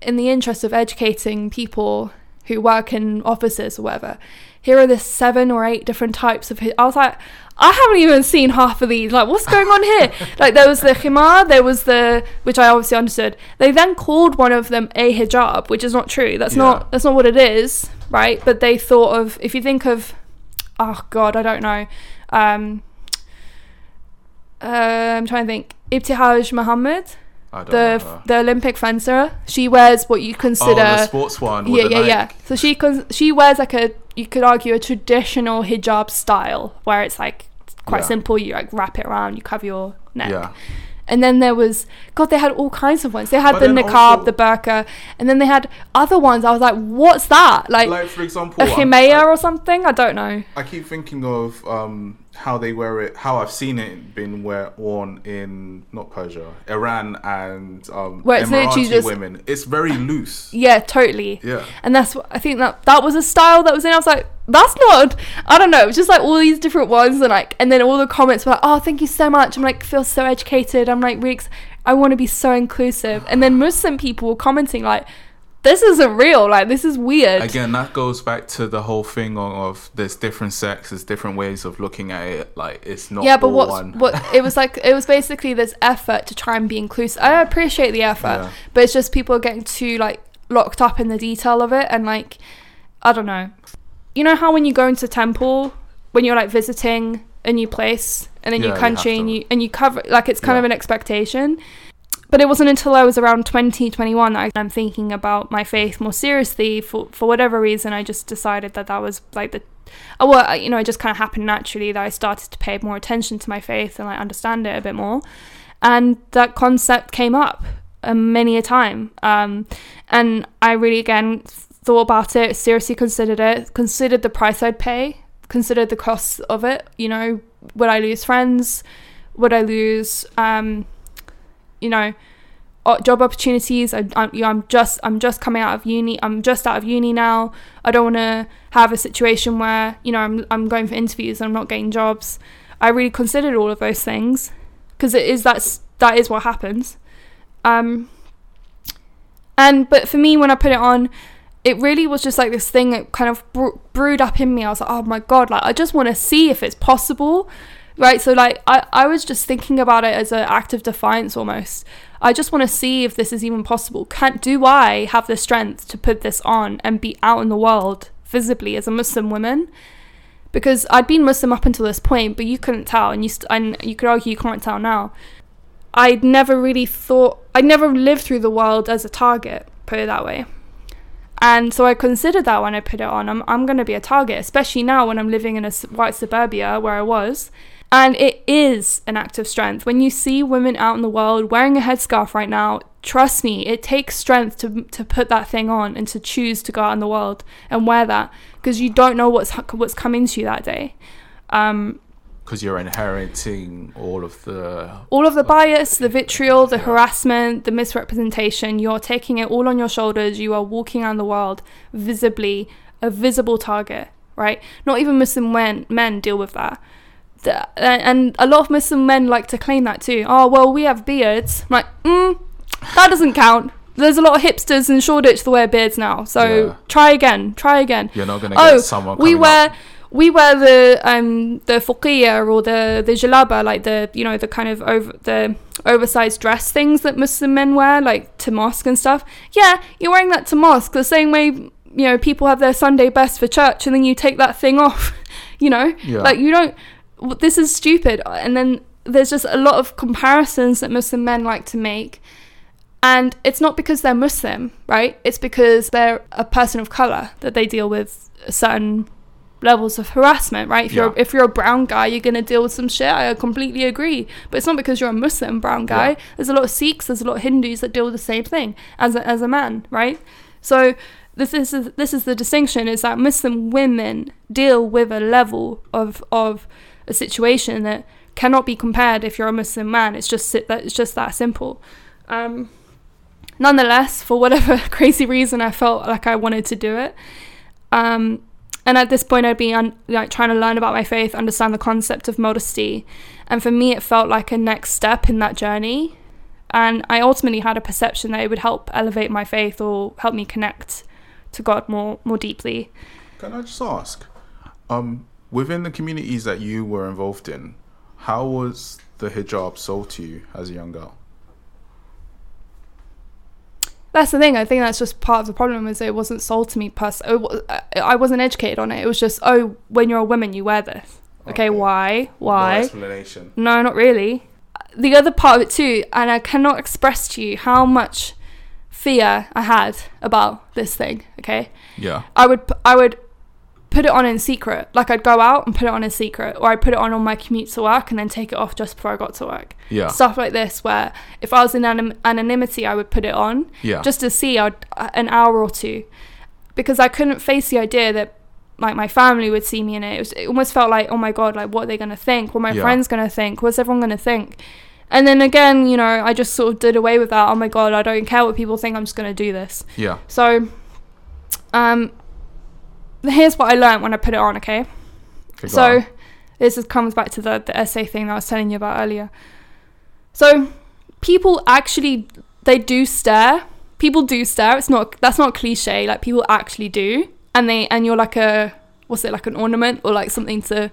in the interest of educating people who work in offices or whatever. Here are the seven or eight different types of. hi- I was like, I haven't even seen half of these. Like, what's going on here? <laughs> like, there was the khimar, there was the which I obviously understood. They then called one of them a hijab, which is not true. That's Yeah. not that's not what it is, right? But they thought of if you think of, oh god, I don't know. Um, uh, I'm trying to think. Ibtihaj Muhammad I don't the the Olympic fencer. She wears what you oh, consider the sports one. with yeah the yeah yeah. So she cons- she wears like a you could argue a traditional hijab style where it's like quite Yeah. simple. You like wrap it around, you cover your neck. Yeah. And then there was God, they had all kinds of ones. They had But the niqab, also- the burqa, and then they had other ones. I was like, what's that? Like, Like for example, a I'm- himaya or something? I don't know. I keep thinking of um how they wear it, how I've seen it been wear worn in not Persia, Iran, and um, Where it's Emirati just- women. It's very loose. Yeah, totally. Yeah. And that's what I think that that was a style that was in. I was like, that's not. I don't know. It was just like all these different ones, and like, and then all the comments were like, oh, thank you so much. I'm like, feel so educated. I'm like, weeks. I want to be so inclusive. And then Muslim people were commenting like, this isn't real. Like, this is weird. Again, that goes back to the whole thing of, there's different sexes, different ways of looking at it. Like it's not yeah, but what's one. what it was <laughs> like? It was basically this effort to try and be inclusive. I appreciate the effort, Yeah. but it's just people are getting too like locked up in the detail of it, and like, I don't know. You know how when you go into temple, when you're like visiting a new place and a new you country, have and you and you cover like it's kind Yeah. of an expectation. But it wasn't until I was around 20, 21 that I- I'm thinking about my faith more seriously. For for whatever reason, I just decided that that was like the, oh, well, you know, it just kind of happened naturally that I started to pay more attention to my faith and like understand it a bit more, and that concept came up uh, many a time. Um, and I really again thought about it, seriously considered it, considered the price I'd pay, considered the costs of it. You know, would I lose friends? Would I lose? Um, you know job opportunities. I, I'm, I'm just I'm just coming out of uni. I'm just out of uni now. I don't want to have a situation where you know I'm, I'm going for interviews and I'm not getting jobs. I really considered all of those things because it is that's that is what happens. Um and but for me when I put it on it really was just like this thing that kind of bre- brewed up in me. I was like oh my god like I just want to see if it's possible right so like I, I was just thinking about it as an act of defiance almost. I just want to see if this is even possible. Can't do i have the strength to put this on and be out in the world visibly as a muslim woman? Because i'd been muslim up until this point but you couldn't tell and you st- and you could argue you can't tell now. I'd never really thought i'd never lived through the world as a target put it that way. And so I considered that when I put it on. I'm, I'm going to be a target, especially now when I'm living in a white suburbia where I was. And it is an act of strength. When you see women out in the world wearing a headscarf right now, trust me, it takes strength to, to put that thing on and to choose to go out in the world and wear that because you don't know what's what's coming to you that day. Um, because you're inheriting all of the all of the bias, the vitriol, the harassment, the misrepresentation, you're taking it all on your shoulders. You are walking around the world visibly a visible target, right? Not even Muslim men men deal with that. And a lot of Muslim men like to claim that too. Oh well, we have beards. I'm like, mm, that doesn't count. There's a lot of hipsters in Shoreditch that wear beards now. So Yeah. try again, try again you're not gonna oh, get someone we wear up. we wear the um the fuqiyya or the the jalaba like the you know the kind of over the oversized dress things that Muslim men wear like to mosque and stuff. Yeah, you're wearing that to mosque the same way you know people have their Sunday best for church and then you take that thing off. <laughs> You know, Yeah. like you don't. This is stupid. And then there's just a lot of comparisons that Muslim men like to make. And it's not because they're Muslim, right? It's because they're a person of color that they deal with certain levels of harassment, right? If you're if you're a brown guy, you're gonna deal with some shit. I completely agree. But it's not because you're a Muslim brown guy. Yeah. There's a lot of Sikhs, there's a lot of Hindus that deal with the same thing as a, as a man, right? So this is this is the distinction: is that Muslim women deal with a level of of a situation that cannot be compared if you're a Muslim man. It's just that it's just that simple. Um, nonetheless, for whatever <laughs> crazy reason, I felt like I wanted to do it. Um, and at this point, I'd be un- like trying to learn about my faith, understand the concept of modesty, and for me, it felt like a next step in that journey. And I ultimately had a perception that it would help elevate my faith or help me connect to God more more deeply. Can I just ask, um, within the communities that you were involved in, how was the hijab sold to you as a young girl? That's the thing. I think that's just part of the problem is it wasn't sold to me. Pers- it oh, uh, I wasn't educated on it. It was just oh, when you're a woman, you wear this. Okay, Okay. why? No Why? explanation. No, not really. The other part of it too, and I cannot express to you how much fear I had about this thing. Okay, Yeah. I would I would put it on in secret. Like I'd go out and put it on in secret, or I'd put it on on my commute to work and then take it off just before I got to work. Yeah. Stuff like this, where if I was in anon- anonymity, I would put it on yeah. just to see I'd, an hour or two, because I couldn't face the idea that like my family would see me in it. It, was, it almost felt like, oh my god, like what are they gonna think? What are my Yeah. friends gonna think? What's everyone gonna think? And then again, you know, I just sort of did away with that. Oh my god, I don't care what people think. I'm just gonna do this. Yeah. So, um, here's what I learned when I put it on. Okay, Okay, so on. this is, comes back to the the essay thing that I was telling you about earlier. So, people actually they do stare. People do stare. It's not that's not cliche. Like people actually do, and they and you're like a what's it like an ornament or like something to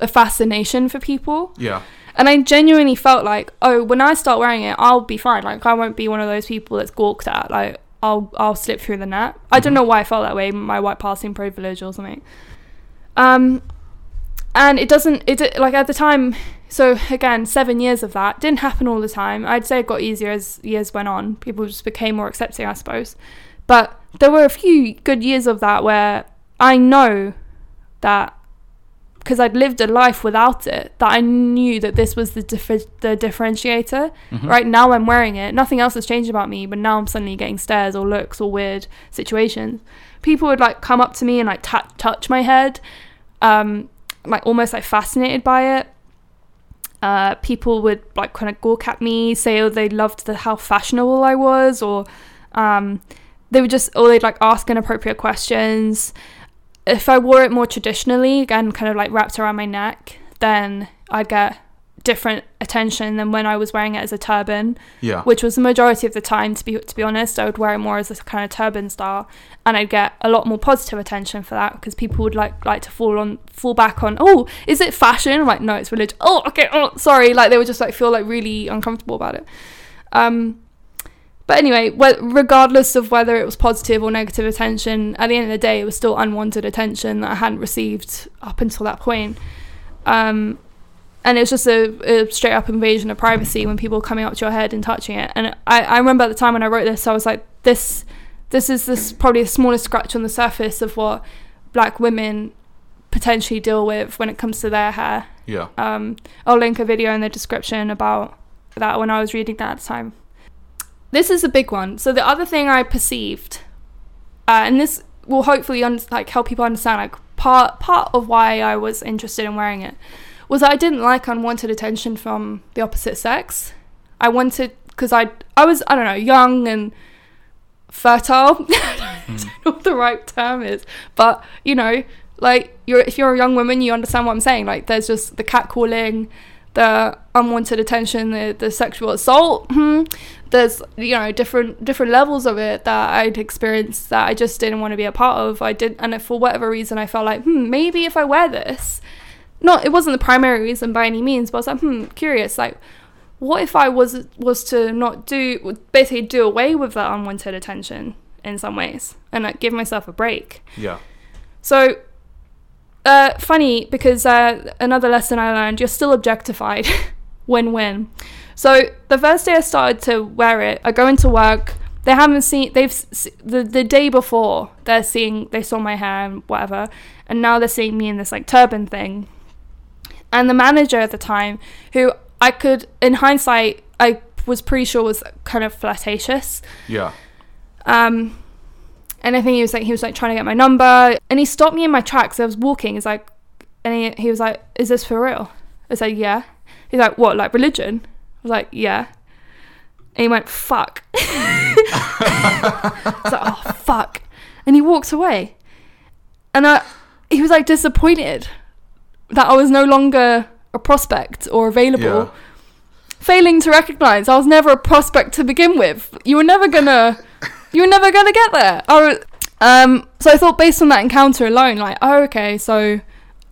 a fascination for people. yeah. And I genuinely felt like, oh, when I start wearing it, I'll be fine. Like I won't be one of those people that's gawked at. Like I'll I'll slip through the net. I don't Mhm. know why I felt that way. My white passing privilege or something. Um, and it doesn't. It like at the time. So again, seven years of that didn't happen all the time. I'd say it got easier as years went on. People just became more accepting, I suppose. But there were a few good years of that where I know that because I'd lived a life without it, that I knew that this was the the differentiator. Mhm. Right now, I'm wearing it. Nothing else has changed about me, but now I'm suddenly getting stares or looks or weird situations. People would like come up to me and like ta- touch my head, um, like almost like fascinated by it. Uh, people would like kind of gawk at me, say oh they loved the how fashionable I was, or um, they would just or they'd like ask inappropriate questions if I wore it more traditionally, again, kind of like wrapped around my neck, then I'd get different attention than when I was wearing it as a turban, Yeah. which was the majority of the time. To be to be honest, I would wear it more as a kind of turban style, and I'd get a lot more positive attention for that because people would like like to fall on fall back on. Oh, is it fashion? I'm like, no, it's religion. Oh, okay. Oh, sorry. Like they would just like feel like really uncomfortable about it. Um, but anyway, regardless of whether it was positive or negative attention, at the end of the day, it was still unwanted attention that I hadn't received up until that point. Um, and it was just a, a straight up invasion of privacy when people were coming up to your head and touching it. And I, I remember at the time when I wrote this, I was like, this, this is this probably the smallest scratch on the surface of what black women potentially deal with when it comes to their hair. Yeah. Um, I'll link a video in the description about that when I was reading that at the time. This is a big one. So the other thing I perceived, uh, and this will hopefully un- like help people understand, like part part of why I was interested in wearing it, was that I didn't like unwanted attention from the opposite sex. I wanted because I I was I don't know young and fertile. <laughs> I don't know what the right term is, but you know, like you're if you're a young woman, you understand what I'm saying. Like there's just the catcalling, the unwanted attention, the the sexual assault. hmm, There's you know different different levels of it that I'd experienced that I just didn't want to be a part of. I did, and for whatever reason, I felt like hmm, maybe if I wear this, not it wasn't the primary reason by any means, but I was like hmm, curious, like what if I was was to not do basically do away with that unwanted attention in some ways and like give myself a break. Yeah. So, uh, funny because uh, another lesson I learned: you're still objectified. <laughs> Win-win. So the first day I started to wear it, I go into work. They haven't seen. They've the the day before they're seeing. They saw my hair and whatever, and now they're seeing me in this like turban thing. And the manager at the time, who I could, in hindsight, I was pretty sure was kind of flirtatious. Yeah. Um, and I think he was like he was like trying to get my number, and he stopped me in my tracks. I was walking. He's like, and he he was like, "Is this for real?" I was like, "Yeah." He's like, "What? Like religion?" I was like, "Yeah." And he went, "Fuck." <laughs> I was like, "Oh fuck," and he walked away, and I he was like disappointed that I was no longer a prospect or available Yeah. failing to recognize I was never a prospect to begin with. You were never gonna, you were never gonna get there. I was, um, so I thought based on that encounter alone, like, oh, okay, so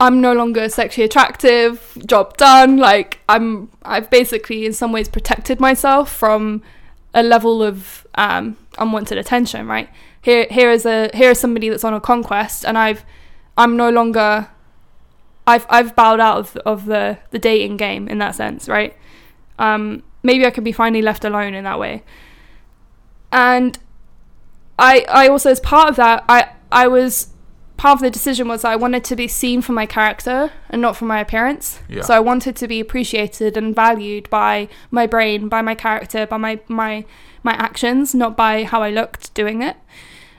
I'm no longer sexually attractive. Job done. Like I'm, I've basically in some ways protected myself from a level of um, unwanted attention. Right here, here is a here is somebody that's on a conquest, and I've, I'm no longer. I've I've bowed out of of the the dating game in that sense, right? um, maybe I could be finally left alone in that way. And I, I also, as part of that, I, I was part of the decision was I wanted to be seen for my character and not for my appearance. Yeah. So I wanted to be appreciated and valued by my brain, by my character, by my my my actions, not by how I looked doing it.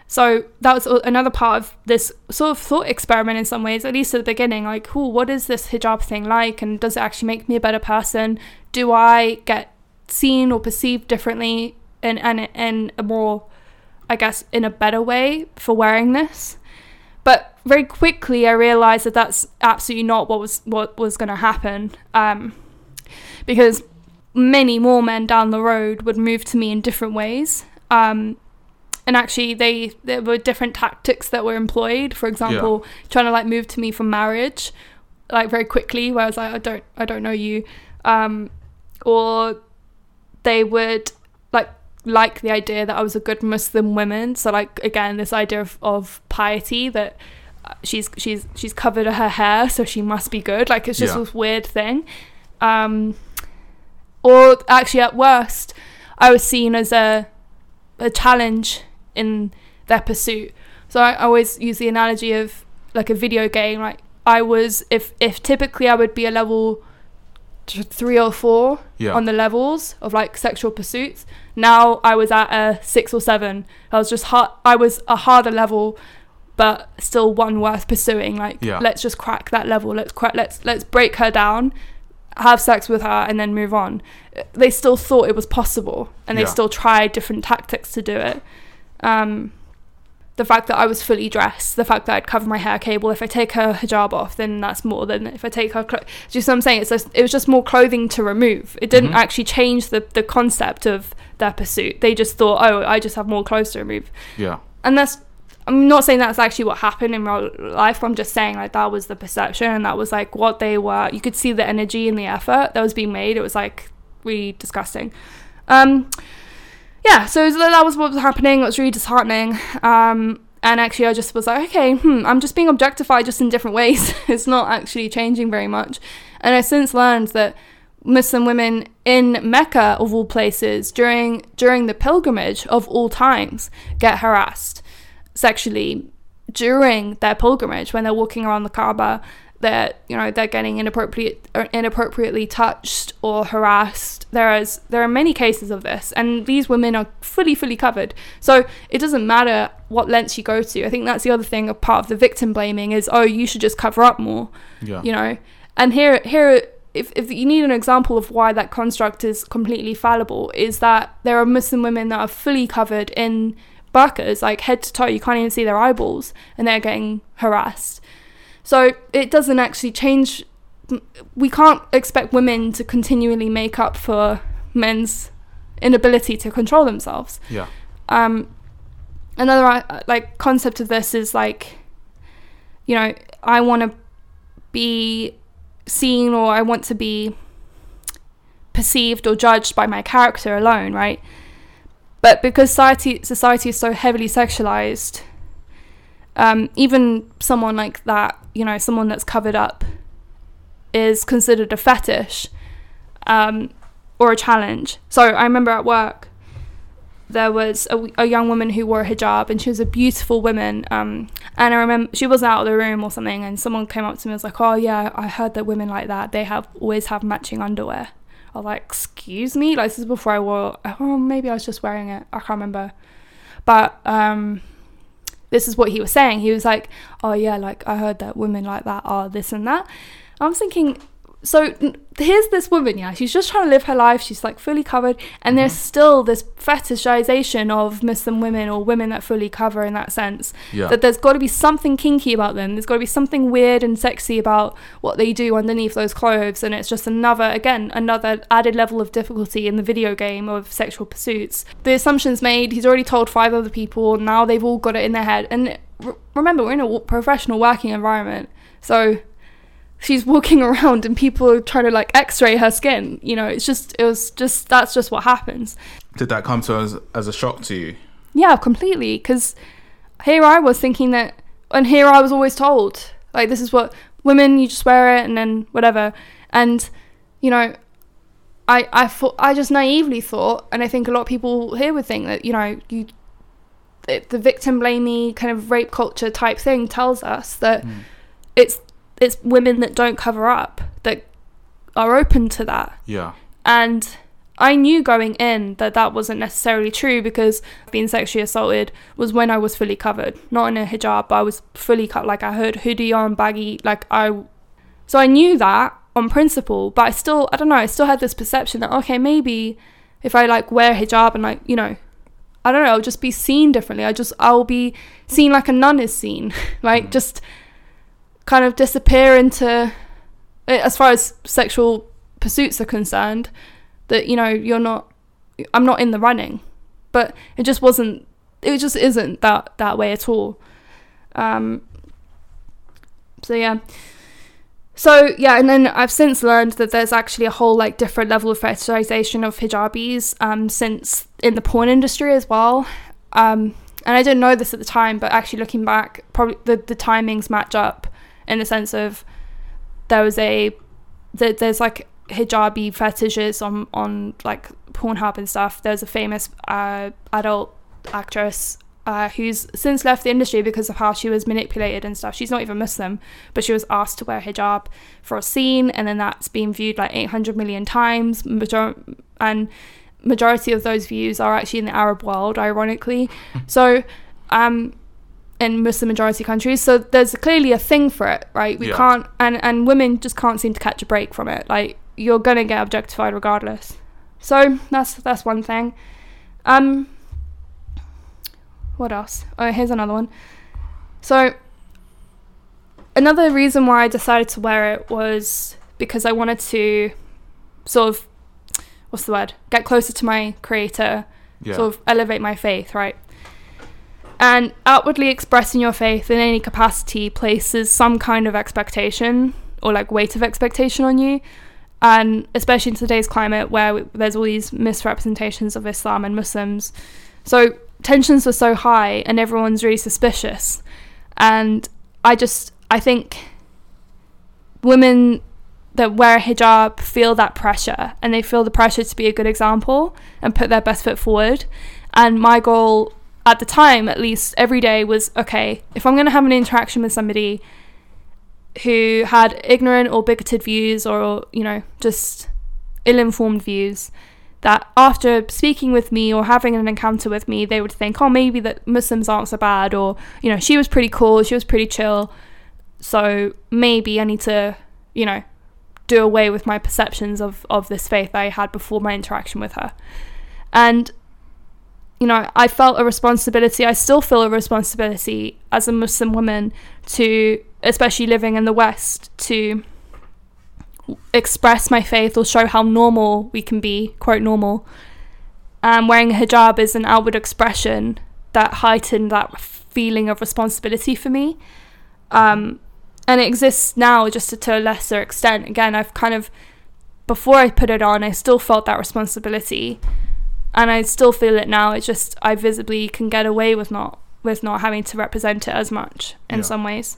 So that was another part of this sort of thought experiment in some ways, at least at the beginning. Like, oh, what is this hijab thing like? And does it actually make me a better person? Do I get seen or perceived differently in, in, in a more, I guess, in a better way for wearing this? But very quickly, I realized that that's absolutely not what was what was going to happen, um, because many more men down the road would move to me in different ways. Um, and actually they there were different tactics that were employed for example yeah. trying to like move to me from marriage like very quickly where i was like i don't i don't know you um, or they would like the idea that i was a good muslim woman so like again this idea of, of piety that uh, she's she's she's covered her hair so she must be good like it's just yeah. this weird thing um, or actually at worst i was seen as a a challenge in their pursuit. So I always use the analogy of like a video game. Like I was, if if typically I would be a level three or four yeah. on the levels of like sexual pursuits. Now I was at a six or seven. I was just hard. I was a harder level, but still one worth pursuing. Like yeah. let's just crack that level. Let's crack. Let's let's break her down, have sex with her, and then move on. They still thought it was possible, and they yeah. still tried different tactics to do it. Um, the fact that I was fully dressed, the fact that I'd cover my hair cable. If I take her hijab off, then that's more than if I take her. Clo- just what I'm saying. It's just, it was just more clothing to remove. It didn't mm-hmm. actually change the the concept of their pursuit. They just thought, oh, I just have more clothes to remove. Yeah. And that's. I'm not saying that's actually what happened in real life. I'm just saying like that was the perception, and that was like what they were. You could see the energy and the effort that was being made. It was like really disgusting. Um, yeah, so that was what was happening. It was really disheartening. Um, and actually, I just was like, okay, hmm, I'm just being objectified just in different ways. <laughs> it's not actually changing very much. And I since learned that Muslim women in Mecca, of all places, during during the pilgrimage of all times, get harassed sexually during their pilgrimage when they're walking around the Kaaba that you know they're getting inappropriate or inappropriately touched or harassed. There is there are many cases of this and these women are fully fully covered. So it doesn't matter what lengths you go to. I think that's the other thing a part of the victim blaming is oh you should just cover up more yeah. you know? And here here if, if you need an example of why that construct is completely fallible is that there are muslim women that are fully covered in burqas like head to toe you can't even see their eyeballs and they're getting harassed so it doesn't actually change. We can't expect women to continually make up for men's inability to control themselves. Yeah. Um, another uh, like concept of this is like, you know, I want to be seen or I want to be perceived or judged by my character alone, right? But because society society is so heavily sexualized, um, even someone like that you know, someone that's covered up is considered a fetish um, or a challenge. So I remember at work, there was a, a, young woman who wore a hijab and she was a beautiful woman. Um, and I remember she was out of the room or something, and someone came up to me and was like, "Oh yeah, I heard that women like that they have always have matching underwear." I was like, "Excuse me, like this is before I wore. Oh, maybe I was just wearing it. I can't remember." But um, this is what he was saying. He was like, "Oh yeah, like I heard that women like that are this and that." I was thinking, so here's this woman, yeah, she's just trying to live her life. She's like fully covered, and mm-hmm. there's still this fetishization of Muslim women or women that fully cover in that sense. Yeah. That there's got to be something kinky about them. There's got to be something weird and sexy about what they do underneath those clothes, and it's just another, again, another added level of difficulty in the video game of sexual pursuits. The assumptions made. He's already told five other people. Now they've all got it in their head, and remember, we're in a professional working environment, so she's walking <laughs> around and people are trying to like x-ray her skin you know it's just it was just that's just what happens. Did that come to us as a shock to you? Yeah completely because here i was thinking that and here i was always told like this is what women you just wear it and then whatever. And you know i i thought i just naively thought and i think a lot of people here would think that you know you the victim blaming kind of rape culture type thing tells us that mm. it's it's women that don't cover up that are open to that. Yeah. And I knew going in that that wasn't necessarily true because being sexually assaulted was when I was fully covered, not in a hijab, but I was fully cut. Like I had hoodie on, baggy, like I. So I knew that on principle, but I still, I don't know, I still had this perception that okay, maybe if I like wear hijab and like you know, I don't know, I'll just be seen differently. I just I'll be seen like a nun is seen, <laughs> like mm. just kind of disappear into as far as sexual pursuits are concerned that you know you're not I'm not in the running. But it just wasn't it just isn't that that way at all. Um so yeah. So yeah and then I've since learned that there's actually a whole like different level of fetishization of hijabis um since in the porn industry as well. Um and I didn't know this at the time but actually looking back probably the, the timings match up in the sense of there was a that there's like hijabi fetishes on on like Pornhub and stuff. There's a famous uh, adult actress uh, who's since left the industry because of how she was manipulated and stuff. She's not even Muslim, but she was asked to wear hijab for a scene, and then that's been viewed like 800 million times. Major- and majority of those views are actually in the Arab world, ironically. <laughs> so, um, in Muslim majority countries. So there's clearly a thing for it, right? We yeah. can't, and and women just can't seem to catch a break from it. Like you're gonna get objectified regardless. So that's that's one thing. Um, what else? Oh, here's another one. So another reason why I decided to wear it was because I wanted to sort of what's the word? Get closer to my creator, yeah. sort of elevate my faith, right? And outwardly expressing your faith in any capacity places some kind of expectation or like weight of expectation on you. And especially in today's climate where there's all these misrepresentations of Islam and Muslims. So tensions were so high and everyone's really suspicious. And I just, I think women that wear a hijab feel that pressure and they feel the pressure to be a good example and put their best foot forward. And my goal at the time at least every day was okay if i'm going to have an interaction with somebody who had ignorant or bigoted views or you know just ill-informed views that after speaking with me or having an encounter with me they would think oh maybe that muslims aren't so bad or you know she was pretty cool she was pretty chill. So maybe i need to you know do away with my perceptions of of this faith i had before my interaction with her. And you know, I felt a responsibility, I still feel a responsibility as a Muslim woman to, especially living in the West, to express my faith or show how normal we can be, quote, normal. And wearing a hijab is an outward expression that heightened that feeling of responsibility for me. Um, and it exists now just to, to a lesser extent. Again, I've kind of, before I put it on, I still felt that responsibility and I still feel it now. It's just I visibly can get away with not with not having to represent it as much in yeah. some ways.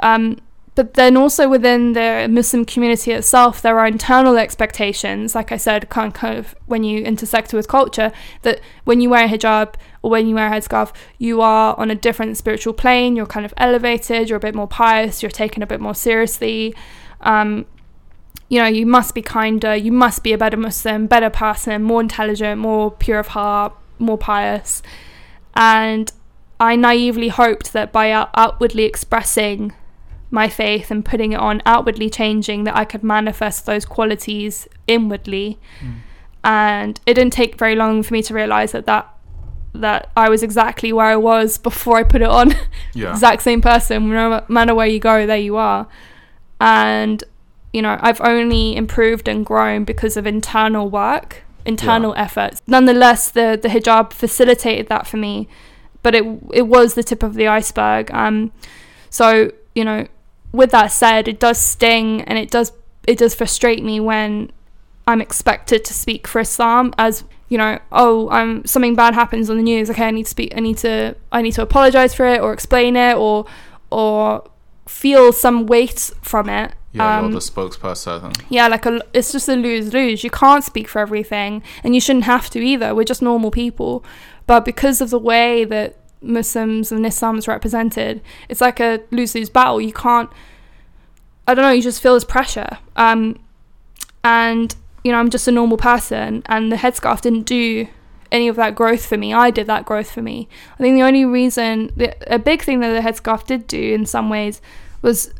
Um, but then also within the Muslim community itself, there are internal expectations. Like I said, kind of when you intersect with culture, that when you wear a hijab or when you wear a headscarf, you are on a different spiritual plane. You're kind of elevated. You're a bit more pious. You're taken a bit more seriously. Um, you know, you must be kinder, you must be a better Muslim, better person, more intelligent, more pure of heart, more pious. And I naively hoped that by out- outwardly expressing my faith and putting it on, outwardly changing, that I could manifest those qualities inwardly. Mm. And it didn't take very long for me to realize that that that I was exactly where I was before I put it on. Yeah. <laughs> exact same person. No matter where you go, there you are. And you know, I've only improved and grown because of internal work, internal yeah. efforts. Nonetheless, the the hijab facilitated that for me, but it it was the tip of the iceberg. Um, so you know, with that said, it does sting and it does it does frustrate me when I'm expected to speak for Islam as you know, oh, I'm something bad happens on the news. Okay, I need to speak. I need to I need to apologize for it or explain it or or feel some weight from it yeah, um, you're the spokesperson. Yeah, like a, it's just a lose lose. You can't speak for everything, and you shouldn't have to either. We're just normal people, but because of the way that Muslims and Islam is represented, it's like a lose lose battle. You can't. I don't know. You just feel this pressure, um, and you know, I'm just a normal person and the headscarf didn't do any of that growth for me. I did that growth for me. I think the only reason, the, a big thing that the headscarf did do in some ways was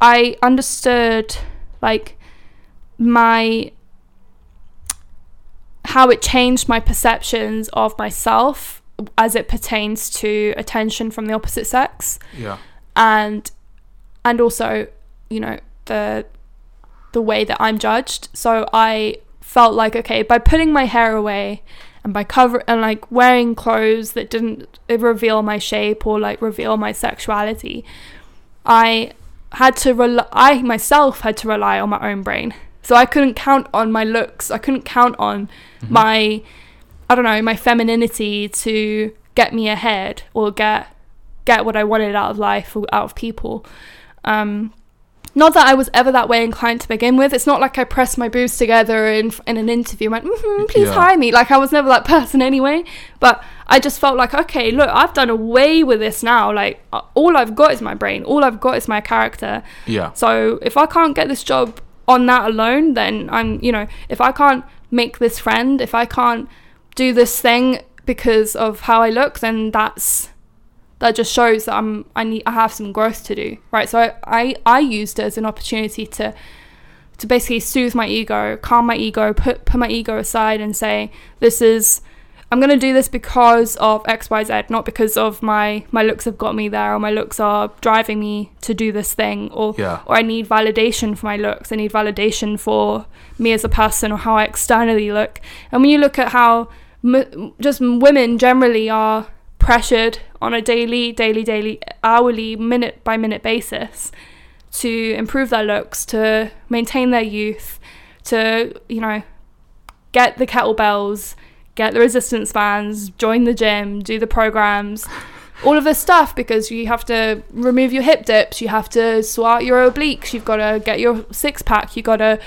I understood like my how it changed my perceptions of myself as it pertains to attention from the opposite sex. Yeah. And and also, you know, the the way that I'm judged. So I felt like okay, by putting my hair away and by cover and like wearing clothes that didn't reveal my shape or like reveal my sexuality, I had to rely I myself had to rely on my own brain. So I couldn't count on my looks. I couldn't count on mm-hmm. my I don't know, my femininity to get me ahead or get get what I wanted out of life or out of people. Um, not that I was ever that way inclined to begin with. It's not like I pressed my boobs together in in an interview and went, mm-hmm, "Please yeah. hire me." Like I was never that <laughs> person anyway. But I just felt like, okay, look, I've done away with this now. Like all I've got is my brain. All I've got is my character. Yeah. So if I can't get this job on that alone, then I'm, you know, if I can't make this friend, if I can't do this thing because of how I look, then that's that just shows that I'm I need I have some growth to do, right? So I I, I used it as an opportunity to to basically soothe my ego, calm my ego, put put my ego aside, and say this is I'm gonna do this because of X Y Z, not because of my my looks have got me there or my looks are driving me to do this thing or yeah. or I need validation for my looks. I need validation for me as a person or how I externally look. And when you look at how m- just women generally are pressured on a daily, daily, daily, hourly, minute by minute basis to improve their looks, to maintain their youth, to, you know, get the kettlebells, get the resistance bands, join the gym, do the programs, all of this stuff because you have to remove your hip dips, you have to swat your obliques, you've got to get your six pack, you've got to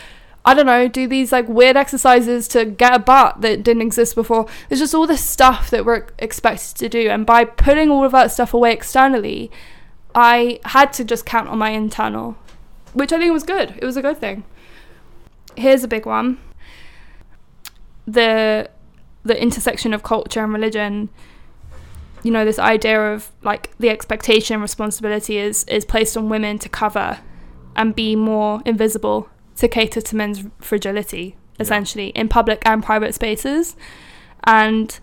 I don't know, do these like weird exercises to get a butt that didn't exist before. There's just all this stuff that we're expected to do. And by putting all of that stuff away externally, I had to just count on my internal, which I think was good. It was a good thing. Here's a big one. The the intersection of culture and religion you know this idea of like the expectation and responsibility is is placed on women to cover and be more invisible to cater to men's fragility, essentially, yeah. in public and private spaces. And,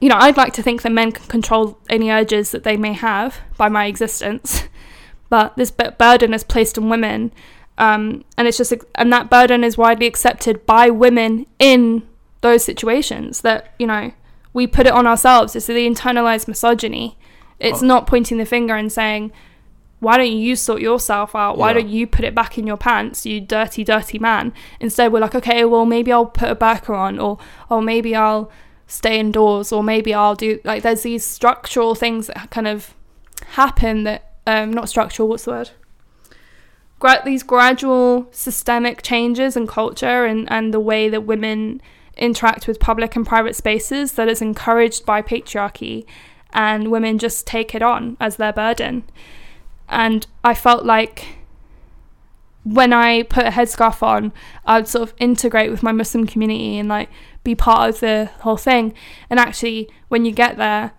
you know, I'd like to think that men can control any urges that they may have by my existence, <laughs> but this burden is placed on women. Um, and it's just, and that burden is widely accepted by women in those situations that, you know, we put it on ourselves. It's the internalized misogyny. It's oh. not pointing the finger and saying, why don't you sort yourself out? Why yeah. don't you put it back in your pants, you dirty, dirty man? Instead, we're like, okay, well, maybe I'll put a burqa on, or, or maybe I'll stay indoors, or maybe I'll do, like, there's these structural things that kind of happen that, um, not structural, what's the word? Gra- these gradual systemic changes in culture and, and the way that women interact with public and private spaces that is encouraged by patriarchy, and women just take it on as their burden. And I felt like when I put a headscarf on, I'd sort of integrate with my Muslim community and like be part of the whole thing. And actually, when you get there,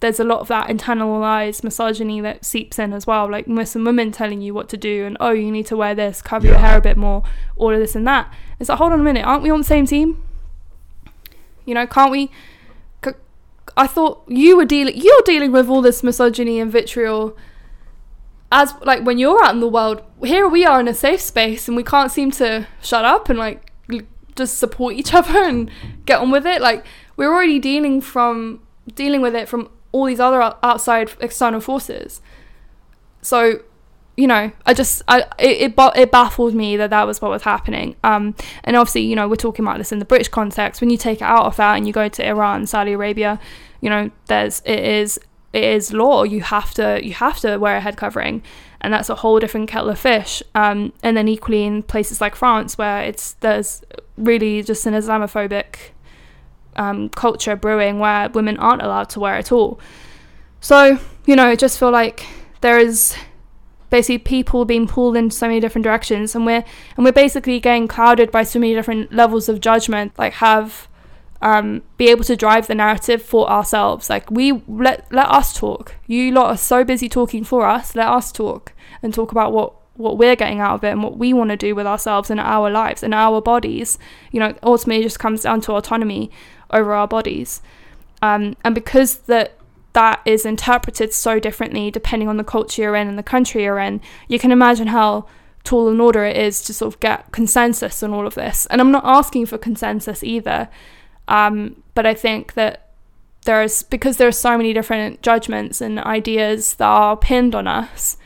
there's a lot of that internalized misogyny that seeps in as well. Like Muslim women telling you what to do and, oh, you need to wear this, cover yeah. your hair a bit more, all of this and that. It's like, hold on a minute, aren't we on the same team? You know, can't we? I thought you were dealing, you're dealing with all this misogyny and vitriol as like when you're out in the world, here we are in a safe space and we can't seem to shut up and like just support each <laughs> other and get on with it. Like we're already dealing from dealing with it from all these other outside external forces. So, you know, I just I it it, it baffled me that that was what was happening. Um, and obviously, you know, we're talking about this in the British context. When you take it out of that and you go to Iran, Saudi Arabia, you know, there's it is it is law. You have to you have to wear a head covering, and that's a whole different kettle of fish. Um, and then equally in places like France, where it's there's really just an Islamophobic um, culture brewing, where women aren't allowed to wear at all. So you know, I just feel like there is basically people being pulled in so many different directions and we're and we're basically getting clouded by so many different levels of judgment like have um, be able to drive the narrative for ourselves. Like we let let us talk. You lot are so busy talking for us let us talk and talk about what what we're getting out of it and what we want to do with ourselves and our lives and our bodies. You know ultimately just comes down to autonomy over our bodies. Um, and because that that is interpreted so differently depending on the culture you're in and the country you're in, you can imagine how tall an order it is to sort of get consensus on all of this. And I'm not asking for consensus either, um, but I think that there's because there are so many different judgments and ideas that are pinned on us.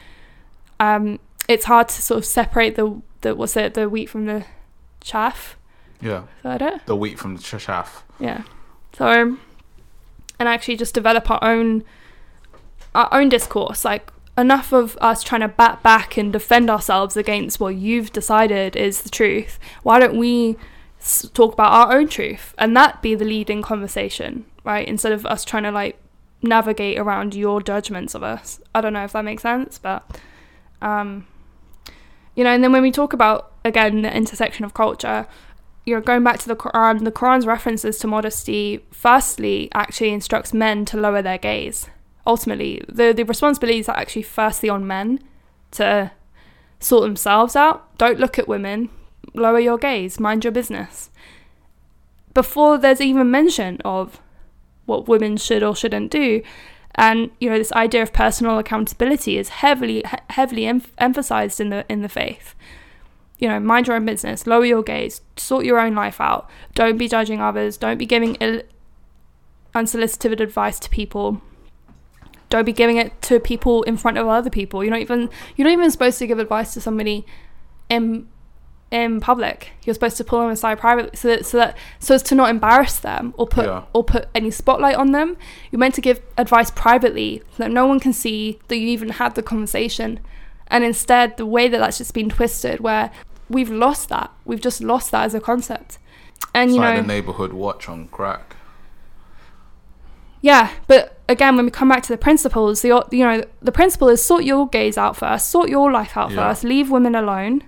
Um, it's hard to sort of separate the the what's it the wheat from the chaff. Yeah. Is that it? The wheat from the chaff. Yeah. So and actually just develop our own our own discourse like enough of us trying to bat back and defend ourselves against what you've decided is the truth why don't we talk about our own truth and that be the leading conversation right instead of us trying to like navigate around your judgments of us i don't know if that makes sense but um you know and then when we talk about again the intersection of culture you know, going back to the Quran, the Quran's references to modesty firstly actually instructs men to lower their gaze. Ultimately, the, the responsibility is actually firstly on men to sort themselves out. Don't look at women, lower your gaze, mind your business. Before there's even mention of what women should or shouldn't do. And you know this idea of personal accountability is heavily heavily em- emphasized in the in the faith you know, mind your own business, lower your gaze, sort your own life out. Don't be judging others. Don't be giving Ill- unsolicited advice to people. Don't be giving it to people in front of other people. You're not even you're not even supposed to give advice to somebody in in public. You're supposed to pull them aside privately so that so that so as to not embarrass them or put Yeah. or put any spotlight on them. You're meant to give advice privately so that no one can see that you even had the conversation. And instead, the way that that's just been twisted, where we've lost that, we've just lost that as a concept. And It's you like know, the neighborhood watch on crack. yeah, but again, when we come back to the principles, the you know the principle is sort your gaze out first, sort your life out Yeah. first, leave women alone.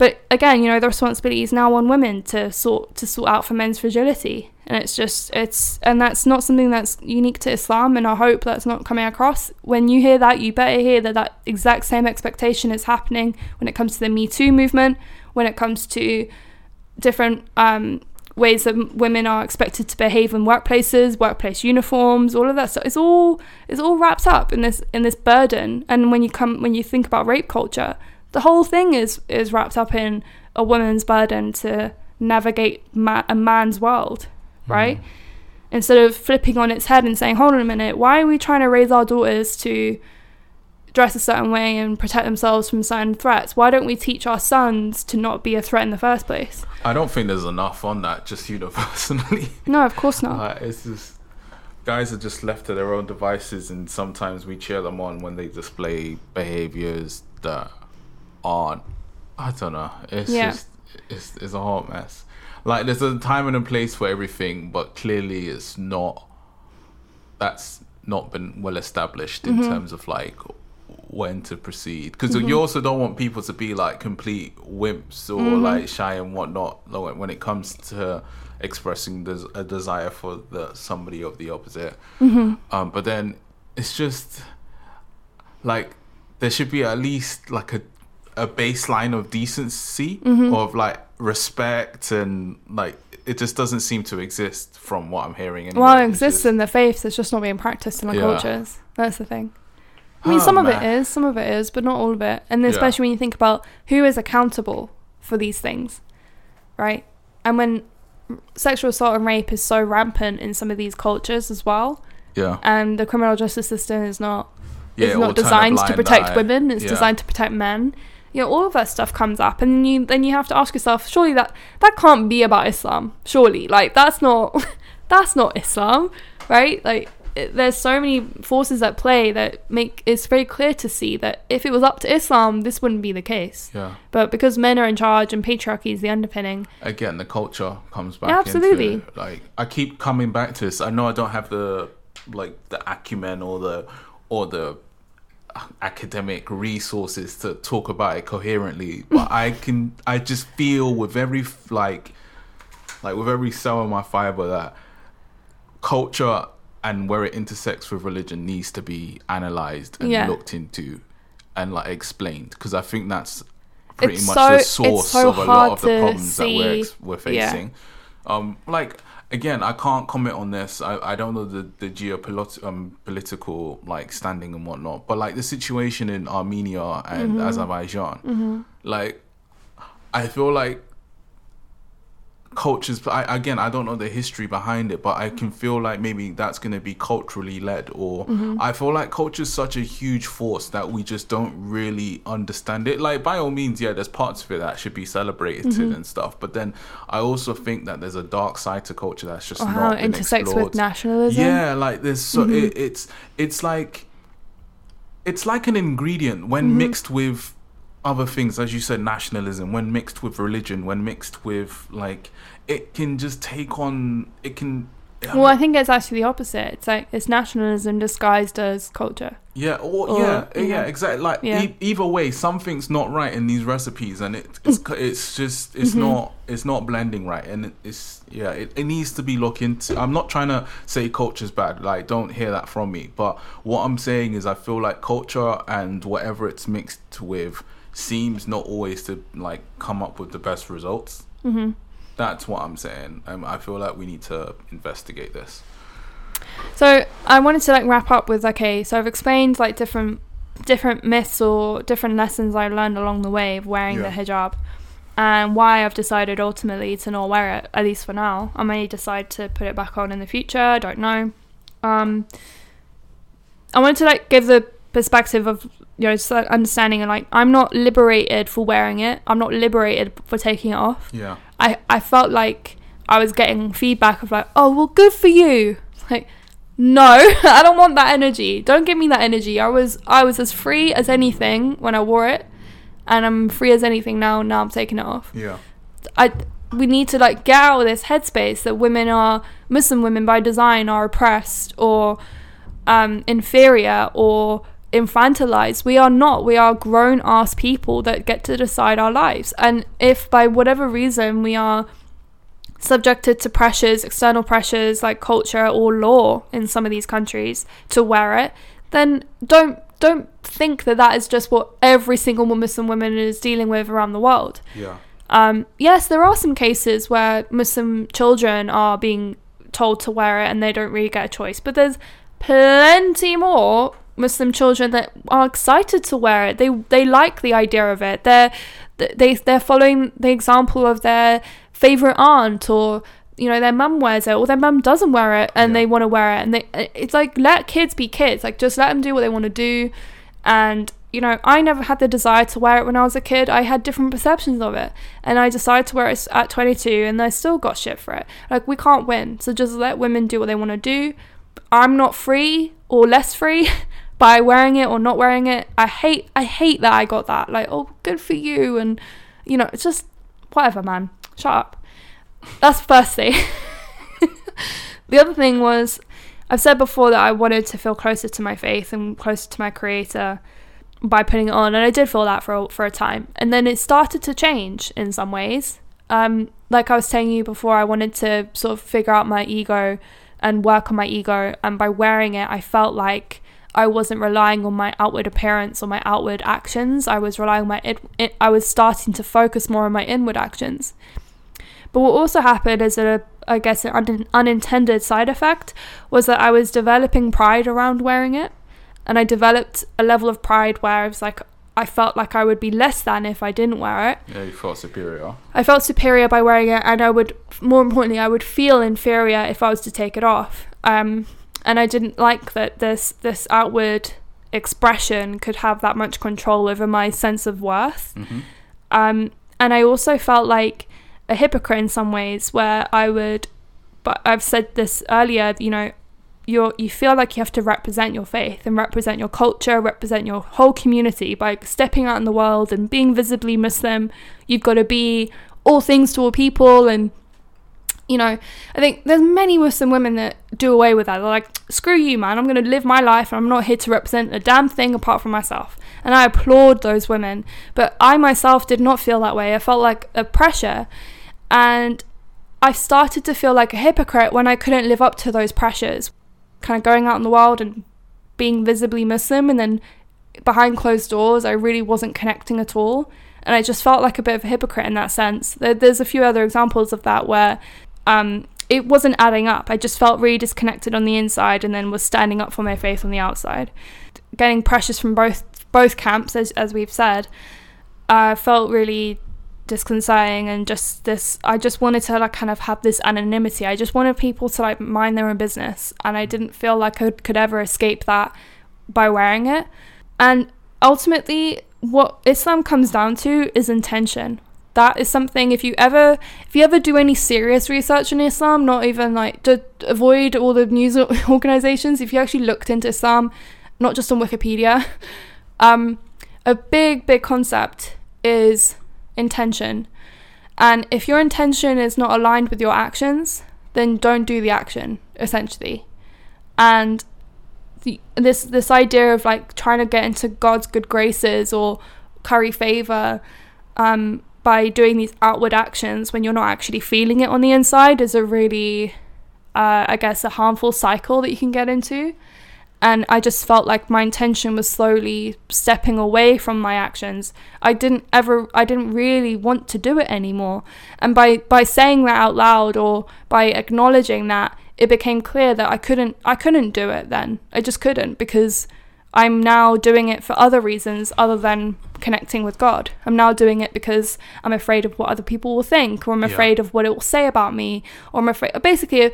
But again, you know the responsibility is now on women to sort to sort out for men's fragility, and it's just it's and that's not something that's unique to Islam, and I hope that's not coming across. When you hear that, you better hear that that exact same expectation is happening when it comes to the Me Too movement, when it comes to different um, ways that women are expected to behave in workplaces, workplace uniforms, all of that stuff. It's all it's all wrapped up in this in this burden. And when you come when you think about rape culture, the whole thing is is wrapped up in a woman's burden to navigate ma- a man's world, mm. right? Instead of flipping on its head and saying, "Hold on a minute, why are we trying to raise our daughters to?" dress a certain way and protect themselves from certain threats why don't we teach our sons to not be a threat in the first place I don't think there's enough on that, just universally. <laughs> no of course not Like, it's just guys are just left to their own devices, and sometimes we cheer them on when they display behaviors that aren't. I don't know. It's Yeah. just it's it's a hot mess. Like there's a time and a place for everything, but clearly it's not. That's not been well established in Mm-hmm. terms of like when to proceed because you also don't want people to be like complete wimps or Mm-hmm. like shy and whatnot like, when it comes to expressing des- a desire for the somebody of the opposite Mm-hmm. um but then it's just like there should be at least like a a baseline of decency Mm-hmm. of like respect and like it just doesn't seem to exist from what i'm hearing anyway. well it exists in the faiths it's just not being practiced in the Yeah. cultures that's the thing I mean, Oh, some of it is, some of it is, but not all of it. And Yeah. especially when you think about who is accountable for these things, right? And when sexual assault and rape is so rampant in some of these cultures as well, yeah and the criminal justice system is not yeah is not designed to protect eye. women. It's Yeah. designed to protect men. You know, all of that stuff comes up, and then you then you have to ask yourself, surely that that can't be about Islam. Surely, like that's not <laughs> that's not Islam, right? Like it, there's so many forces at play that make it's very clear to see that if it was up to Islam, this wouldn't be the case. yeah But because men are in charge and patriarchy is the underpinning, again the culture comes back Yeah, absolutely. into like i keep coming back to this i know i don't have the like the acumen or the or the academic resources to talk about it coherently but i can i just feel with every like like with every cell in my fiber that culture and where it intersects with religion needs to be analyzed and Yeah. looked into and like explained because i think that's pretty It's much so- the source so of a lot of the problems that we're we're yeah. facing um like again i can't comment on this i, I don't know the the geopolitical um, political like standing and whatnot but like the situation in armenia and Mm-hmm. azerbaijan like i feel like cultures I, again i don't know the history behind it but i can mm-hmm. feel like maybe that's going to be culturally led or mm-hmm. i feel like culture is such a huge force that we just don't really understand it. Like by all means yeah there's parts of it that should be celebrated mm-hmm. and stuff but then i also think that there's a dark side to culture that's just or not how it intersects explored. with nationalism. Yeah, like there's so it, it's it's like it's like an ingredient when mixed with other things, as you said, nationalism. When mixed with religion, when mixed with like, it can just take on. It can. Well, I think it's actually the opposite. It's like it's nationalism disguised as culture. Yeah, or, Or, yeah, you yeah, exactly. Like Yeah. e- either way, something's not right in these recipes, and it, it's <laughs> it's just it's Mm-hmm. not it's not blending right, and it- it's yeah, it, it needs to be looked into. I'm not trying to say culture's bad, like don't hear that from me. But what I'm saying is, I feel like culture and whatever it's mixed with seems not always to like come up with the best results. hmm That's what I'm saying. Um, I feel like we need to investigate this. So I wanted to like wrap up with okay, so I've explained like different different myths or different lessons I learned along the way of wearing the hijab and why I've decided ultimately to not wear it, at least for now. I may decide to put it back on in the future, I don't know. Um I wanted to like give the perspective of you know, just like understanding and like I'm not liberated for wearing it. I'm not liberated for taking it off. Yeah. I, I felt like I was getting feedback of like, oh well good for you. <laughs> Like, no, <laughs> I don't want that energy. Don't give me that energy. I was I was as free as anything when I wore it, and I'm free as anything now. Now I'm taking it off. Yeah. I we need to like get out of this headspace that women are Muslim women by design are oppressed or um, inferior or infantilized. We are not. We are grown ass people that get to decide our lives. And if by whatever reason we are subjected to pressures, external pressures like culture or law in some of these countries to wear it, then don't don't think that that is just what every single Muslim woman is dealing with around the world. Yeah. Um, yes, there are some cases where Muslim children are being told to wear it and they don't really get a choice, but there's plenty more Muslim children that are excited to wear it. They they like the idea of it. They're they they're following the example of their favorite aunt or you know their mum wears it or their mum doesn't wear it and Yeah. they want to wear it. And they it's like let kids be kids. Like just let them do what they want to do. And you know i never had the desire to wear it when i was a kid. I had different perceptions of it. And i decided to wear it at 22 and i still got shit for it. Like we can't win. So just let women do what they want to do. I'm not free or less free <laughs> by wearing it or not wearing it. I hate i hate that i got that. Like oh good for you. And you know it's just whatever man. Shut up. That's the first thing. <laughs> The other thing was I've said before that I wanted to feel closer to my faith and closer to my creator by putting it on and I did feel that for a, for a time. And then it started to change in some ways. Um like I was telling you before I wanted to sort of figure out my ego and work on my ego. And by wearing it I felt like I wasn't relying on my outward appearance or my outward actions I was relying on my in- I was starting to focus more on my inward actions but what also happened is a, I guess, an un- unintended side effect was that I was developing pride around wearing it. And I developed a level of pride where I was like, I felt like I would be less than if I didn't wear it. Yeah. You felt superior. I felt superior by wearing it, and I would, more importantly, I would feel inferior if I was to take it off. Um, and I didn't like that this this outward expression could have that much control over my sense of worth. Mm-hmm. Um, and I also felt like a hypocrite in some ways, where I would, but I've said this earlier, you know, you you feel like you have to represent your faith and represent your culture, represent your whole community by stepping out in the world and being visibly Muslim. You've got to be all things to all people, and you know, I think there's many Muslim women that do away with that. They're like, screw you, man. I'm going to live my life and I'm not here to represent a damn thing apart from myself. And I applaud those women. But I myself did not feel that way. I felt like a pressure. And I started to feel like a hypocrite when I couldn't live up to those pressures. Kind of going out in the world and being visibly Muslim and then behind closed doors, I really wasn't connecting at all. And I just felt like a bit of a hypocrite in that sense. There's a few other examples of that where um, it wasn't adding up. I just felt really disconnected on the inside and then was standing up for my faith on the outside. Getting pressures from both both camps, as, as we've said, I uh, felt really disconcerting and just this I just wanted to like kind of have this anonymity. I just wanted people to like mind their own business and I didn't feel like I could ever escape that by wearing it. And ultimately what Islam comes down to is intention that is something if you ever if you ever do any serious research in Islam, not even like to avoid all the news <laughs> organizations, if you actually looked into Islam, not just on Wikipedia, <laughs> um, a big big concept is intention. And if your intention is not aligned with your actions, then don't do the action essentially. And the, this this idea of like trying to get into God's good graces or curry favor um, by doing these outward actions when you're not actually feeling it on the inside is a really, uh, I guess, a harmful cycle that you can get into. And I just felt like my intention was slowly stepping away from my actions. I didn't ever, I didn't really want to do it anymore. And by, by saying that out loud or by acknowledging that, it became clear that I couldn't, I couldn't do it then. I just couldn't because I'm now doing it for other reasons other than connecting with God. I'm now doing it because I'm afraid of what other people will think, or I'm afraid yeah. of what it will say about me, or I'm afraid. Basically, uh,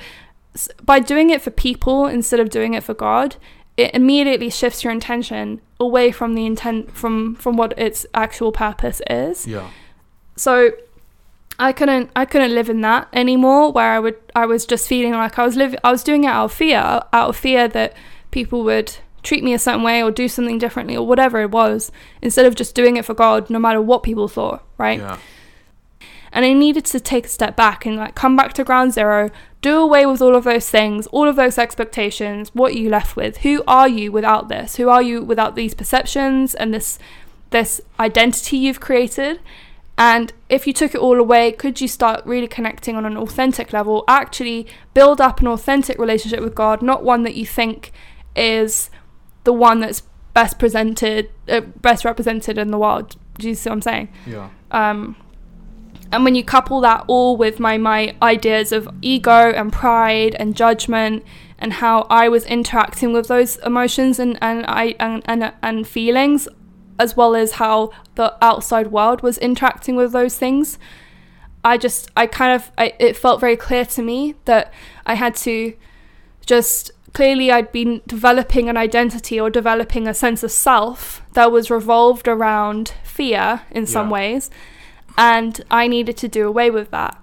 by doing it for people instead of doing it for God, it immediately shifts your intention away from the intent from from what its actual purpose is. Yeah. So I couldn't I couldn't live in that anymore where I would I was just feeling like I was living I was doing it out of fear out of fear that people would treat me a certain way or do something differently or whatever it was, instead of just doing it for God, no matter what people thought, right? Yeah. And I needed to take a step back and like come back to ground zero, do away with all of those things, all of those expectations. What are you left with? Who are you without this? Who are you without these perceptions and this this identity you've created? And if you took it all away, could you start really connecting on an authentic level? Actually, build up an authentic relationship with God, not one that you think is the one that's best presented, uh, best represented in the world. Do you see what I'm saying? Yeah. Um, and when you couple that all with my my ideas of ego and pride and judgment and how I was interacting with those emotions and and I and and, and feelings, as well as how the outside world was interacting with those things, I just I kind of I, it felt very clear to me that I had to just clearly I'd been developing an identity or developing a sense of self that was revolved around fear in some ways, and I needed to do away with that.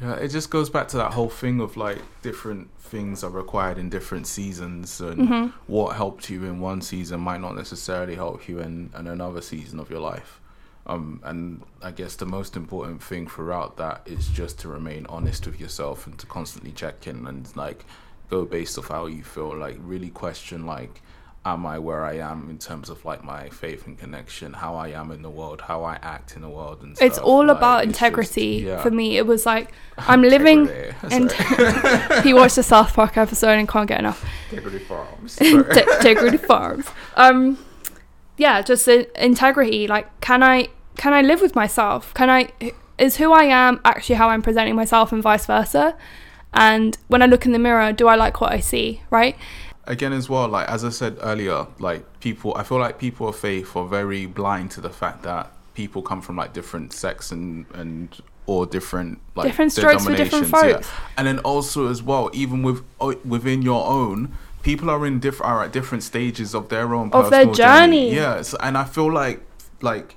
Yeah, it just goes back to that whole thing of like different things are required in different seasons, and mm-hmm. what helped you in one season might not necessarily help you in, in another season of your life. Um, and I guess the most important thing throughout that is just to remain honest with yourself and to constantly check in and like go based off how you feel. Like really question like, am I where I am in terms of like my faith and connection, how I am in the world, how I act in the world, and it's all like, about it's integrity. Just, yeah. For me, it was like <laughs> I'm living. <laughs> and <laughs> he watched the South Park episode and can't get enough. Integrity Farms. integrity Farms. Um, yeah, just integrity. Like, can I can I live with myself? Can I is who I am actually how I'm presenting myself, and vice versa? And when i look in the mirror do i like what i see right again as well like as i said earlier like people i feel like people of faith are very blind to the fact that people come from like different sects and and or different like different strokes for different folks yeah. and then also as well even with oh, within your own people are in different are at different stages of their own of their journey, journey. yes and i feel like like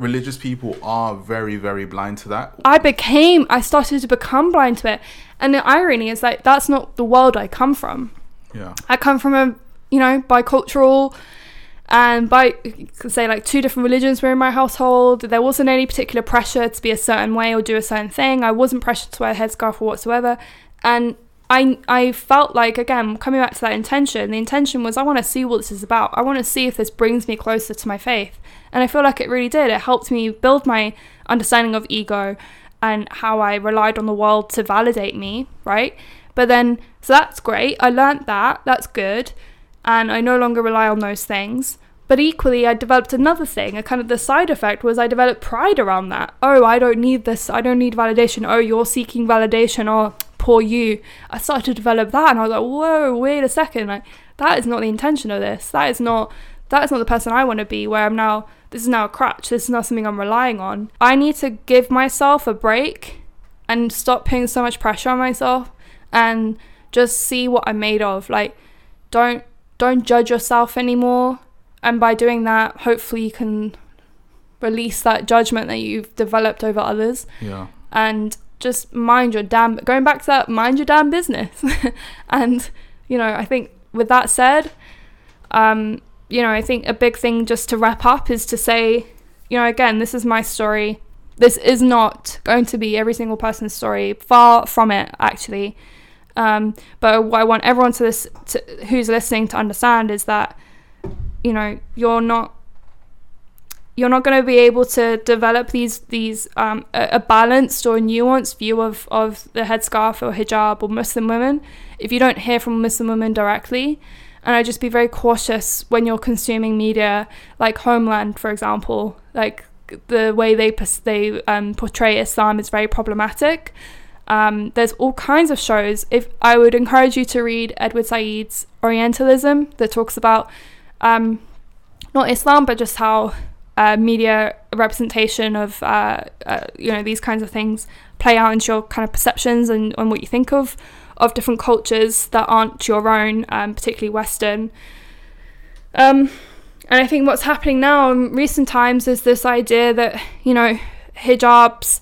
religious people are very very blind to that. I became i started to become blind to it. And the irony is like that's not the world I come from. Yeah. I come from a you know bicultural and by say like two different religions were in my household. There wasn't any particular pressure to be a certain way or do a certain thing. I wasn't pressured to wear a headscarf or whatsoever. And I, I felt like again coming back to that intention the intention was i want to see what this is about. I want to see if this brings me closer to my faith and i feel like it really did it helped me build my understanding of ego and how i relied on the world to validate me right but then so that's great i learned that that's good and I no longer rely on those things. But equally, I developed another thing. A kind of the side effect was I developed pride around that. Oh, I don't need this. I don't need validation. Oh, you're seeking validation. Oh, poor you. I started to develop that, and I was like, whoa, wait a second. Like that is not the intention of this. That is not. That is not the person I want to be. Where I'm now. This is now a crutch. This is not something I'm relying on. I need to give myself a break and stop putting so much pressure on myself and just see what I'm made of. Like, don't don't judge yourself anymore. And by doing that, hopefully you can release that judgment that you've developed over others. Yeah. And just mind your damn going back to that mind your damn business. <laughs> and you know, I think with that said, um, you know, I think a big thing just to wrap up is to say, you know, again, this is my story. This is not going to be every single person's story. Far from it, actually. Um, but what I want everyone to this to, who's listening to understand is that you know you're not you're not going to be able to develop these these um, a, a, balanced or nuanced view of of the headscarf or hijab or Muslim women if you don't hear from Muslim women directly. And I just be very cautious when you're consuming media like Homeland, for example. Like the way they they um, portray Islam is very problematic. Um, there's all kinds of shows. If I would encourage you to read Edward Said's Orientalism, that talks about um, not Islam, but just how uh, media representation of uh, uh, you know these kinds of things play out into your kind of perceptions and, and what you think of of different cultures that aren't your own, um, particularly Western. Um, and I think what's happening now in recent times is this idea that you know hijabs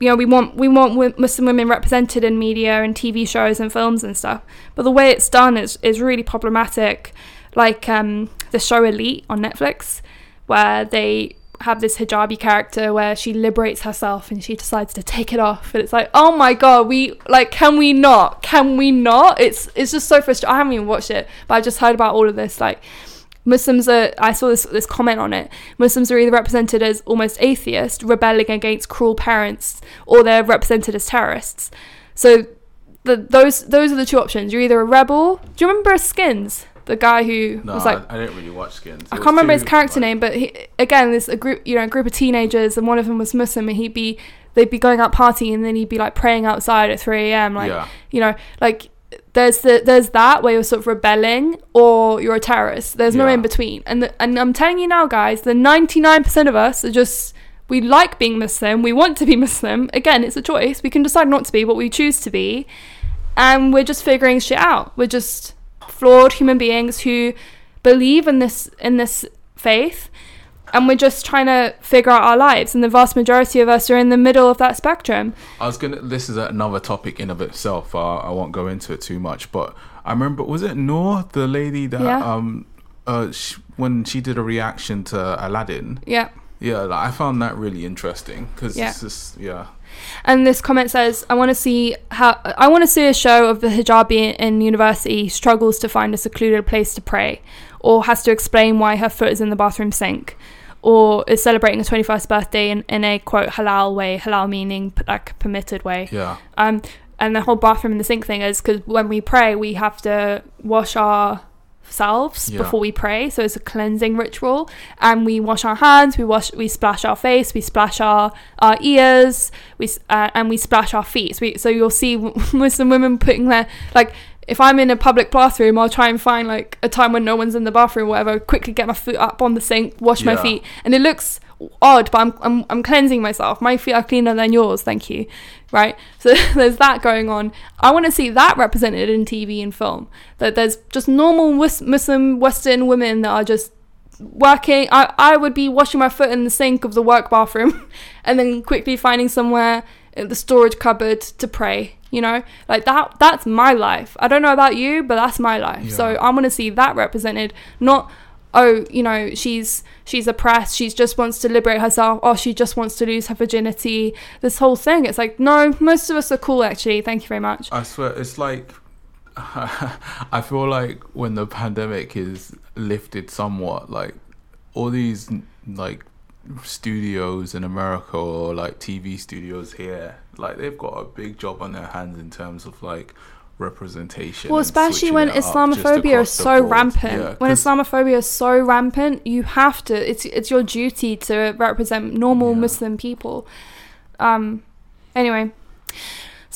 you know we want we want Muslim women represented in media and TV shows and films and stuff. But the way it's done is is really problematic. Like um, the show Elite on Netflix, where they have this hijabi character where she liberates herself and she decides to take it off and it's like oh my god we like can we not can we not it's it's just so frustrating i haven't even watched it but i just heard about all of this like Muslims are, I saw this, this comment on it. Muslims are either represented as almost atheist, rebelling against cruel parents, or they're represented as terrorists. So the, those those are the two options. You're either a rebel. Do you remember Skins? The guy who no, was like, I, I didn't really watch Skins. It I can't remember his character like, name, but he, again, there's a group, you know, a group of teenagers, and one of them was Muslim, and he'd be, they'd be going out partying, and then he'd be like praying outside at 3 a.m. Like, yeah. you know, like there's the there's that where you're sort of rebelling or you're a terrorist. There's no Yeah. in between. And the, and I'm telling you now, guys, the 99% of us are just we like being Muslim. We want to be <laughs> Muslim. Again, it's a choice. We can decide not to be, but we choose to be. And we're just figuring shit out. We're just flawed human beings who believe in this in this faith and we're just trying to figure out our lives and the vast majority of us are in the middle of that spectrum I was gonna. This is another topic in of itself. Uh, I won't go into it too much, but I remember was it Noor, the lady that Yeah. um uh sh- when she did a reaction to Aladdin. yeah Yeah, like, I found that really interesting because Yeah. it's just yeah. And this comment says, "I want to see how I want to see a show of the hijabi in university struggles to find a secluded place to pray, or has to explain why her foot is in the bathroom sink, or is celebrating a twenty first birthday in, in a quote halal way, halal meaning like permitted way. Yeah, Um, and the whole bathroom and the sink thing is because when we pray, we have to wash ourselves Yeah. before we pray, so it's a cleansing ritual. And we wash our hands, we wash, we splash our face, we splash our our ears, we uh, and we splash our feet. So, we, so you'll see <laughs> Muslim women putting their like. If I'm in a public bathroom, I'll try and find like a time when no one's in the bathroom, or whatever. Quickly get my foot up on the sink, wash my feet, and it looks odd, but I'm, I'm I'm cleansing myself. My feet are cleaner than yours, thank you. Right? So <laughs> there's that going on. I want to see that represented in TV and film. That there's just normal Muslim Western women that are just working. I, I would be washing my foot in the sink of the work bathroom <laughs> and then quickly finding somewhere in the storage cupboard to pray. You know, like that. That's my life. I don't know about you, but that's my life. So Yeah. I want to see that represented, not oh, you know, she's she's oppressed, she just wants to liberate herself, or she just wants to lose her virginity. This whole thing. It's like, no, most of us are cool actually. Thank you very much. I swear, it's like <laughs> I feel like when the pandemic is lifted somewhat, like all these like studios in America or like TV studios here, like they've got a big job on their hands in terms of like representation. Well, especially when it up just Islamophobia is so rampant. Yeah, when Islamophobia is so rampant, you have to. It's it's your duty to represent normal Yeah. Muslim people. Um. Anyway,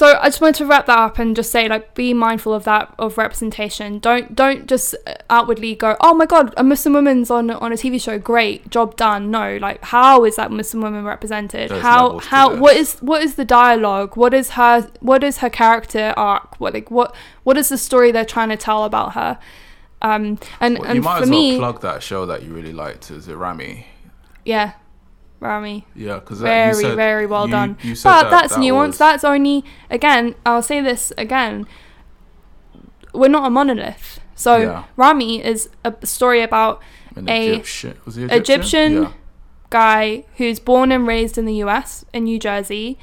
so I just wanted to wrap that up and just say like be mindful of that of representation. Don't don't just outwardly go, oh my god, a Muslim woman's on on a TV show, great job done. No, like how is that Muslim woman represented? There's how how what is what is the dialogue? What is her what is her character arc? What like what what is the story they're trying to tell about her? Um and Well, and you might for as well me, plug that show that you really liked. Is it Ramy? yeah, Ramy. Yeah, because very very well you- done You said but that, that's that nuance was- that's only again i'll say this again we're not a monolith so Yeah. ramy is a story about an a Egyptian. He Egyptian Yeah. guy who's born and raised in the us in new jersey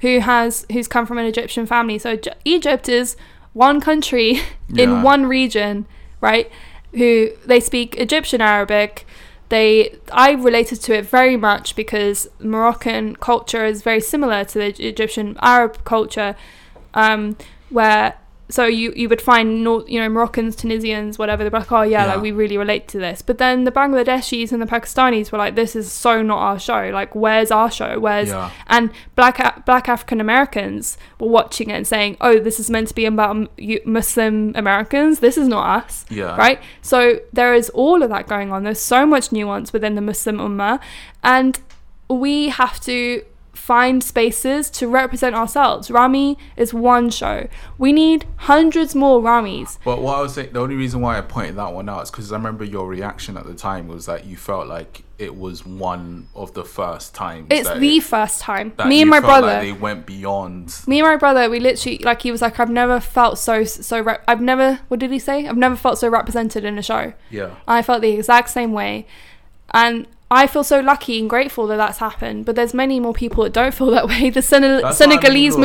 who has who's come from an egyptian family so egypt is one country <laughs> in Yeah. one region right who they speak egyptian arabic they i related to it very much because moroccan culture is very similar to the egyptian arab culture um, where so you you would find North, you know Moroccans, Tunisians, whatever. They're like, oh yeah, Yeah. like we really relate to this. But then the Bangladeshis and the Pakistanis were like, this is so not our show. Like, where's our show? Where's Yeah. and black black African Americans were watching it and saying, oh, this is meant to be about Muslim Americans. This is not us Yeah. right? So there is all of that going on. There's so much nuance within the Muslim Ummah, and we have to find spaces to represent ourselves. Ramy is one show. We need hundreds more Ramys. But what I was saying, the only reason why I pointed that one out is because I remember your reaction at the time was that you felt like it was one of the first times. It's the it- first time. Me and my brother. Like they went beyond. me and my brother, we literally like he was like, I've never felt so so. Re- I've never. What did he say? I've never felt so represented in a show. Yeah. I felt the exact same way. And I feel so lucky and grateful that that's happened. But there's many more people that don't feel that way. The That's what I mean, Senegalese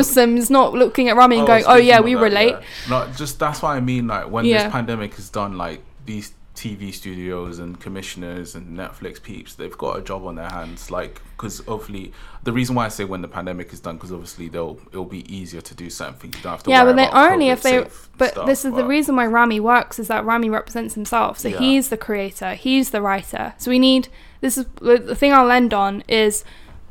not looking at Ramy oh, and I going, oh yeah, we that, relate. yeah. No, just that's what I mean. Like when Yeah. this pandemic is done, like these TV studios and commissioners and Netflix peeps, they've got a job on their hands. Like because obviously the reason why I say when the pandemic is done, because obviously they'll it'll be easier to do certain things. You don't have to. Yeah, but they only if they. But stuff, this is the reason why Ramy works is that Ramy represents himself. So Yeah. he's the creator, he's the writer. So we need this is the thing I'll end on is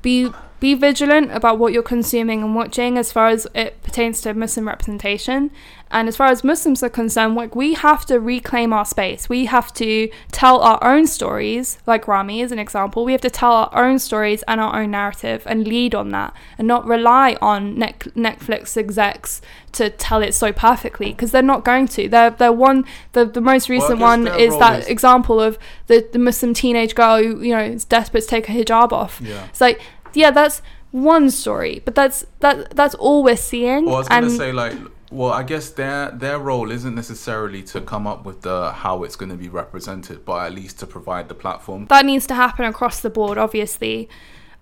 be be vigilant about what you're consuming and watching as far as it pertains to Muslim representation. And as far as Muslims are concerned, like we have to reclaim our space. We have to tell our own stories, like Ramy is an example. We have to tell our own stories and our own narrative and lead on that and not rely on Net- Netflix execs to tell it so perfectly because they're not going to. They're, they're one, the, the most recent guess one is that is- example of the, the Muslim teenage girl who, you know, is desperate to take her hijab off. Yeah. It's like, yeah, that's one story, but that's that that's all we're seeing. Well, I was gonna and say like, well, I guess their their role isn't necessarily to come up with the how it's going to be represented, but at least to provide the platform. that needs to happen across the board, obviously.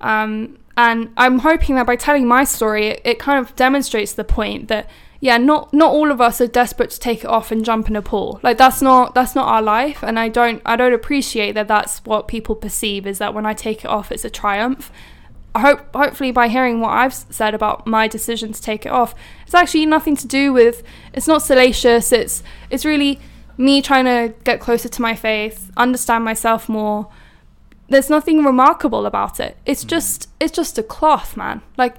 Um, and I'm hoping that by telling my story, it, it kind of demonstrates the point that yeah, not not all of us are desperate to take it off and jump in a pool. Like that's not that's not our life, and I don't I don't appreciate that. That's what people perceive is that when I take it off, it's a triumph. I hope hopefully by hearing what I've said about my decision to take it off, it's actually nothing to do with. It's not salacious. It's it's really me trying to get closer to my faith, understand myself more. There's nothing remarkable about it. It's mm. just it's just a cloth, man. Like,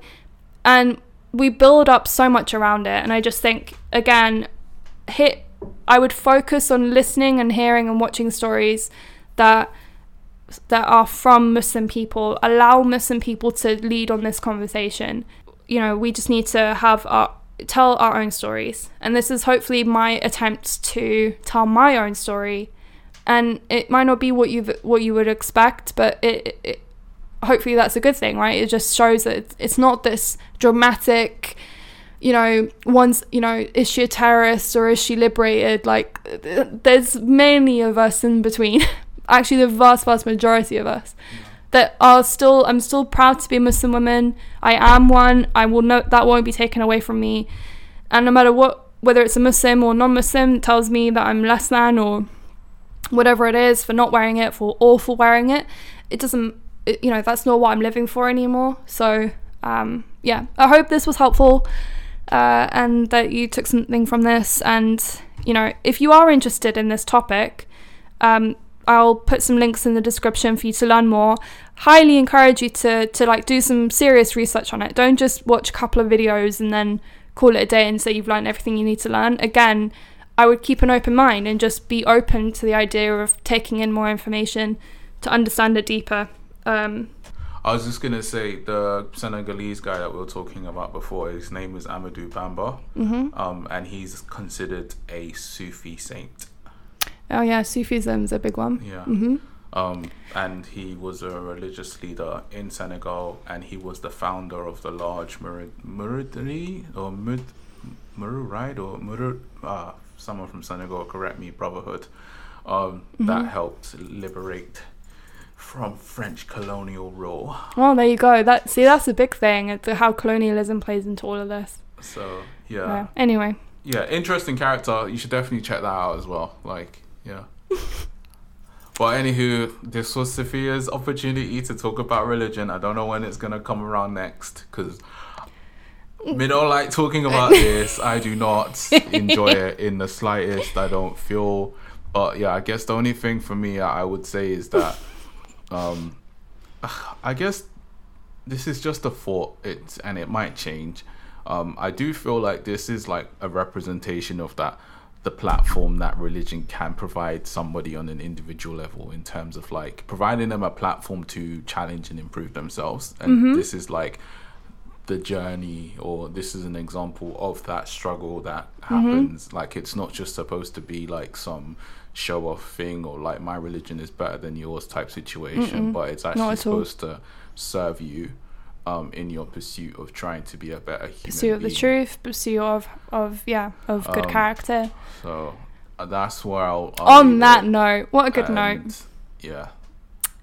and we build up so much around it, and I just think again, hit. I would focus on listening and hearing and watching stories that that are from Muslim people. Allow Muslim people to lead on this conversation. You know, we just need to have our tell our own stories, and this is hopefully my attempt to tell my own story. And it might not be what you what you would expect, but it, it hopefully that's a good thing, right? It just shows that it's- not this dramatic you know, one's, you know, is she a terrorist or is she liberated? Like, there's many of us in between. <laughs> actually the vast, vast majority of us that are still. I'm still proud to be a Muslim woman. I am one. I will note that won't be taken away from me. And no matter what, whether it's a Muslim or non-Muslim, tells me that I'm less than or whatever it is for not wearing it, for or for wearing it. It doesn't. It, you know, that's not what I'm living for anymore. So um, yeah, I hope this was helpful. Uh, and that you took something from this. And, you know, if you are interested in this topic, um, I'll put some links in the description for you to learn more. Highly encourage you to, to like do some serious research on it. Don't just watch a couple of videos and then call it a day and say you've learned everything you need to learn. Again, I would keep an open mind and just be open to the idea of taking in more information to understand it deeper. Um, I was just gonna say the Senegalese guy that we were talking about before. His name is Amadou Bamba, Mm-hmm. um, and he's considered a Sufi saint. Oh yeah, Sufism is a big one. Yeah, hmm um, and he was a religious leader in Senegal, and he was the founder of the large Murid, Muridri or Mud, Muru, right? Or Muru, uh, someone from Senegal, correct me, Brotherhood, um, that Mhm. helped liberate from French colonial rule. Well, there you go. That see, that's a big thing. It's how colonialism plays into all of this. So Yeah. yeah, Anyway, yeah, interesting character. You should definitely check that out as well. Like, yeah. But anywho, this was Sophia's opportunity to talk about religion. I don't know when it's gonna come around next because me don't like talking about <laughs> this. I do not enjoy it in the slightest. I don't feel. But yeah, I guess the only thing for me I would say is that, um, <sighs> I guess this is just a thought. It's and it might change. Um, I do feel like this is like a representation of that the platform that religion can provide somebody on an individual level in terms of like providing them a platform to challenge and improve themselves. And this is like the journey or this is an example of that struggle that happens. Like it's not just supposed to be like some show off thing or like my religion is better than yours type situation Mm-mm. but it's actually supposed to serve you um, in your pursuit of trying to be a better human pursuit of the truth, pursuit of of yeah of good Um, character. So uh, that's where I'll. I'll On that it. note, what a good And, note. Yeah.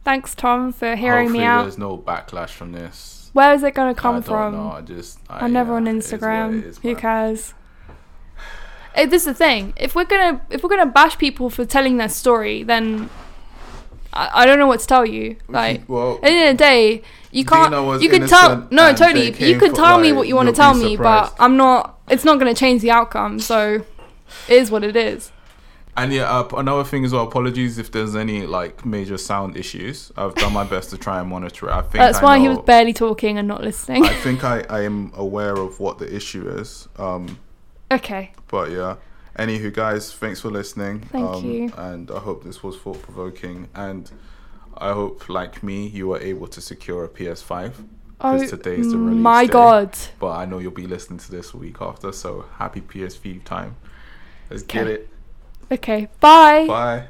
Thanks, Tom, for hearing Hopefully me out. There's no backlash from this. Where is it going to I come don't from? know. I just. I, I'm never yeah, on it is Instagram. it is, Who cares? <sighs> Eh, this is the thing. If we're gonna if we're gonna bash people for telling their story, then I, I don't know what to tell you. Like well, at the end of the day, you can't. You could tell. No, totally. You could tell me what you want to tell me, but. I'm not. It's not going to change the outcome. So, it is what it is. And yeah, uh, another thing as well. Apologies if there's any like major sound issues. I've done my best to try and monitor it. I think That's I why he was barely talking and not listening. I think I, I am aware of what the issue is. Um, okay. But yeah. Anywho, guys, thanks for listening. Thank um, you. And I hope this was thought provoking. And I hope, like me, you were able to secure a PS5. Oh today is the release my day. god. But I know you'll be listening to this a week after. So happy PS5 time. Let's get it. Okay. Bye. Bye.